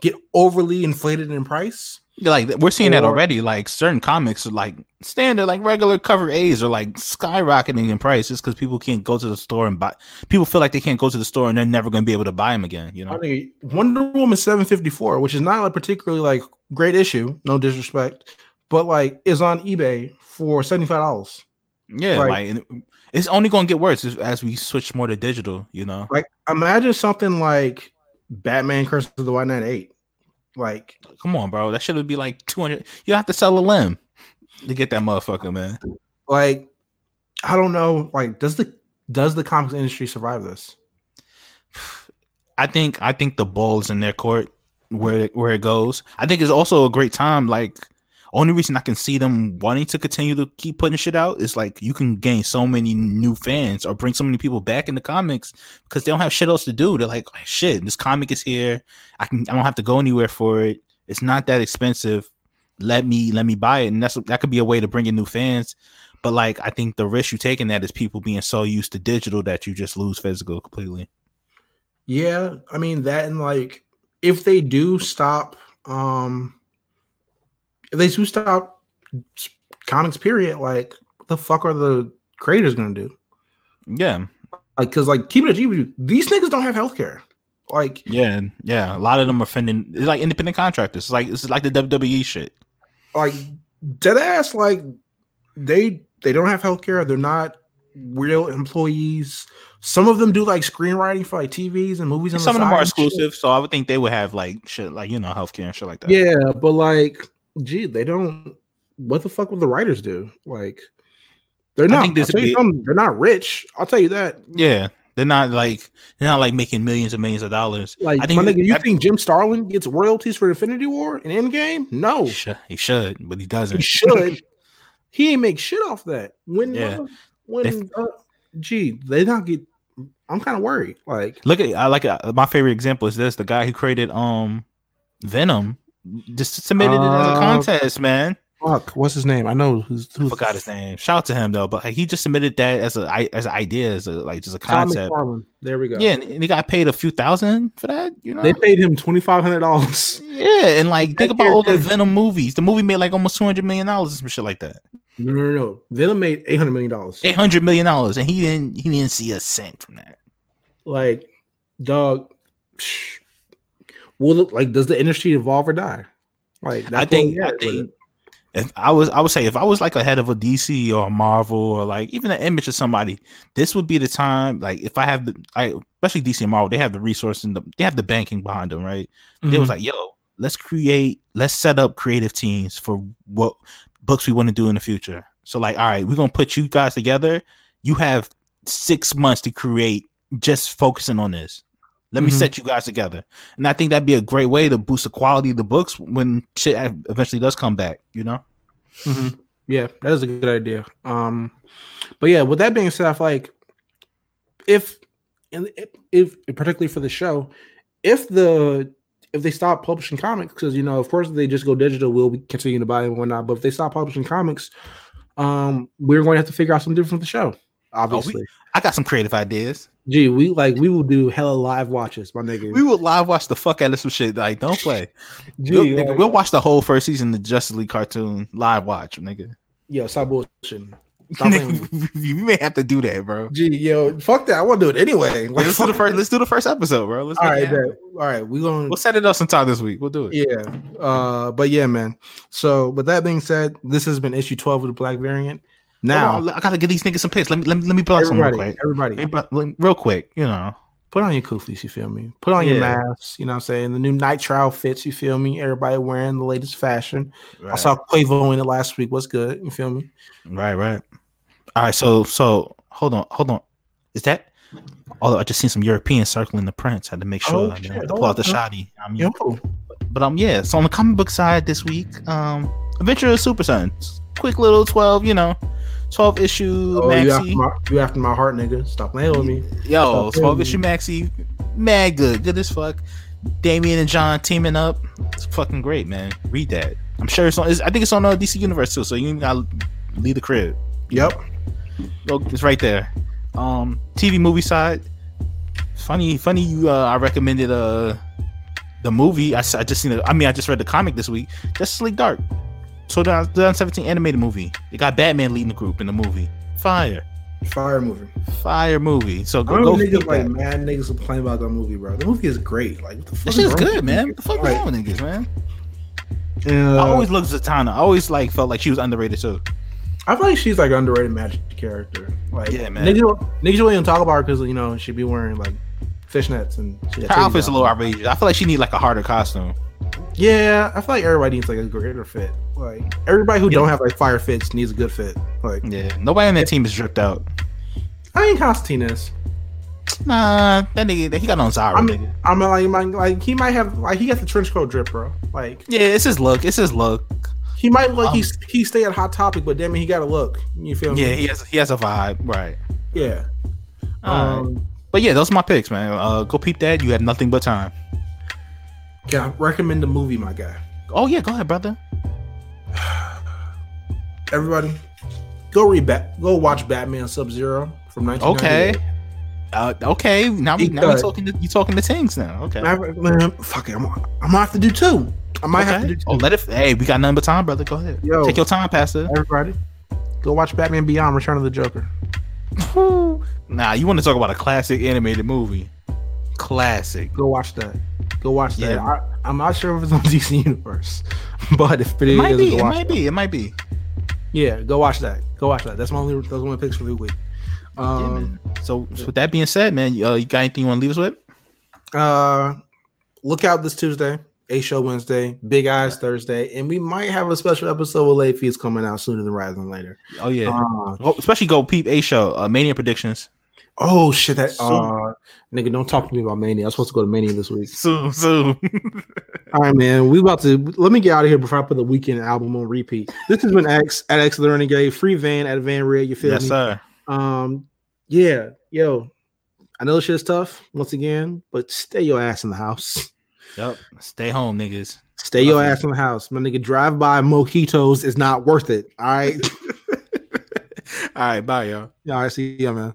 get overly inflated in price like we're seeing that already. Like certain comics are like standard, like regular cover A's are like skyrocketing in price just because people can't go to the store and buy. People feel like they can't go to the store and they're never going to be able to buy them again. You I know? Wonder Woman 754, which is not a particularly like great issue, no disrespect, but like is on eBay for $75. Yeah, Right. like and it's only going to get worse as, we switch more to digital. You know? Like imagine something like Batman Curse of the White Knight 8. Like Come on, bro. That should be like two hundred. You have to sell a limb to get that motherfucker, man. like I don't know, like does the does the comics industry survive this? I think I think the ball is in their court where where it goes. I think it's also a great time. Like only reason I can see them wanting to continue to keep putting shit out is like you can gain so many new fans or bring so many people back in the comics because they don't have shit else to do. They're like, shit, this comic is here. I can I don't have to go anywhere for it. It's not that expensive. Let me let me buy it, and that's that could be a way to bring in new fans. But like, I think the risk you take in that is people being so used to digital that you just lose physical completely. Yeah, I mean that and like if they do stop um if they do stop comics period, like what the fuck are the creators gonna do? Yeah, Like cause like keep it with you, these niggas don't have healthcare. Like Yeah, yeah. A lot of them are fending. It's like independent contractors. It's like it's like the WWE shit. like dead ass, like they they don't have healthcare, they're not real employees. Some of them do like screenwriting for like TVs and movies. the Some of them are and shit. exclusive, so I would think they would have like shit, like you know, healthcare and shit like that. Yeah, but like, gee, they don't. What the fuck would the writers do? Like, they're not. this I'll tell would you be- they're not rich. I'll tell you that. yeah. They're not like they're not like making millions and millions of dollars. Like, I think my nigga, you I- think Jim Starlin gets royalties for Infinity War and Endgame? No, He should, he should, but he doesn't. he should. he ain't make shit off that. When, Yeah. uh, when, uh, gee, they not get. I'm kind of worried. Like, Look at I like uh, my favorite example is this: the guy who created um Venom just submitted it as a Uh, contest, man. fuck, what's his name? I know who's I forgot his name. Shout out to him though, but he just submitted that as a as an idea, as a like just a concept. There we go. Yeah, and, and he got paid a few thousand for that. You know, they paid him twenty five hundred dollars. yeah, and like think about all the Venom movies. The movie made like almost two hundred million dollars and some shit like that. No, no, no, no. Venom made eight hundred million dollars. Eight hundred million dollars, and he didn't he didn't see a cent from that. like dog psh, will it like does the industry evolve or die like I think- I think- if I was, I would say if I was like a head of a DC or a Marvel or like even an image of somebody, this would be the time. Like if I have the, I especially DC and Marvel, they have the resource and the, they have the banking behind them, right? Mm-hmm. They was like, yo, let's create, let's set up creative teams for what books we want to do in the future. So like, all right, we're gonna put you guys together. You have six months to create, just focusing on this. Let mm-hmm. me set you guys together. And I think that'd be a great way to boost the quality of the books when shit eventually does come back, you know? Mm-hmm. Yeah, that is a good idea. Um, but yeah, with that being said, I feel like if, if, if particularly for the show, if the if they stop publishing comics, because you know, of course, they just go digital, we'll be continuing to buy and whatnot. But if they stop publishing comics, um, we're going to have to figure out something different for the show. Obviously, oh, I got some creative ideas. Gee, we like we will do hella live watches, my nigga. We will live watch the fuck out of some shit. Like, don't play. Gee, we'll, like, nigga, we'll watch the whole first season of the Justice League cartoon live watch, nigga. Yo, stop bullshitting. [LAUGHS] you may have to do that, bro. Gee, yo, fuck that. I want to do it anyway. [LAUGHS] Like, let's do the first. Let's do the first episode, bro. Let's all right, all right. We gonna we'll set it up sometime this week. We'll do it. Yeah. Uh, but yeah, man. So, with that being said, this has been issue twelve of the Black Variant. Now on, I gotta give these niggas some picks. Let me let me let me plug some real quick. Everybody, real quick. You know, put on your kufis. You feel me? Put on yeah. your masks. You know what I'm saying? The new nitrile fits. You feel me? Everybody wearing the latest fashion. Right. I saw Quavo in it last week. What's good? You feel me? Right, right. All right. So so hold on, hold on. Is that? Although I just seen some Europeans circling the prints, had to make sure. Oh, I, I to pull out the shoddy. I mean, Yo. but um, yeah. So on the comic book side this week, um, Adventure of Super Sons, quick little twelve, you know, 12 issue oh, maxi. You after, my, you after my heart, nigga. Stop playing with me. Yo, Stop 12 issue maxi. Mad good. Good as fuck. Damian and John teaming up. It's fucking great, man. Read that. I'm sure it's on. It's, I think it's on uh, DC Universe too. So you gotta leave the crib. Yep. it's right there. Um, TV movie side. Funny, funny. You, uh, I recommended uh the movie. I, I just seen it. I mean, I just read the comic this week. Justice League Dark. So the 2017 animated movie. They got Batman leading the group in the movie. Fire. Fire movie. Fire movie. So go, go niggas like mad niggas complain about that movie, bro. The movie is great. Like what the fuck? This is good, man. What the fuck right. wrong with niggas, man? Yeah. I always looked at Zatanna. I always like felt like she was underrated too. I feel like she's like underrated magic character. Like yeah, man. Niggas, niggas really don't talk about her because you know she'd be wearing like fishnets and her outfit's a little outrageous. I feel like she need like a harder costume. Yeah, I feel like everybody needs like a greater fit. Like everybody who yeah. don't have like fire fits needs a good fit. Like yeah, nobody on that team is dripped out. I mean, Constantine is. Nah, that nigga, he got on Zara. I mean, I'm like, like, like, he might have like he got the trench coat drip, bro. Like, yeah, it's his look. It's his look. He might look um, he's he stay at hot topic, but damn it, he got a look. You feel me? Yeah, he has he has a vibe, right? Yeah. Um, right. but yeah, those are my picks, man. Uh, go peep that. You have nothing but time. Can I recommend a movie, my guy? Oh yeah, go ahead, brother. [SIGHS] Everybody, go read back. Go watch Batman Sub Zero from 1998. Okay. Uh, okay, now we now we talking to, you talking to things now. Okay, man, fuck it, I'm, I'm gonna have to do two. I might okay. have to do two. Oh, let it. Hey, we got nothing but time, brother. Go ahead. Yo, take your time, Pastor. Everybody, go watch Batman Beyond: Return of the Joker. [LAUGHS] nah, you want to talk about a classic animated movie? Classic. Go watch that. Go watch that. Yeah. I, am not sure if it's on [LAUGHS] DC Universe, [LAUGHS] but if it, it might is, be. It might that. be. It might be. Yeah, go watch that. Go watch that. That's my only. Those are my picks for the week. Um, yeah, so, so, with that being said, man, uh, you got anything you want to leave us with? Uh, look out this Tuesday. A show Wednesday, Big Eyes Thursday, and we might have a special episode with late fees coming out sooner than rather than later. Oh yeah, uh, oh, especially go peep A show, uh, Mania predictions. Oh shit! That uh, nigga, don't talk to me about Mania. I'm supposed to go to Mania this week. Soon, soon. All right, man. We about to let me get out of here before I put the Weeknd album on repeat. This has been X at X Learning Gay, free van at Van Red. You feel yes, me? sir. Um, yeah, yo. I know this shit's tough once again, but stay your ass in the house. Yep. Stay home, niggas. Stay Love your ass in the house. My nigga, drive by mojitos is not worth it. All right. [LAUGHS] all right, bye, y'all. Yeah, I see you, man.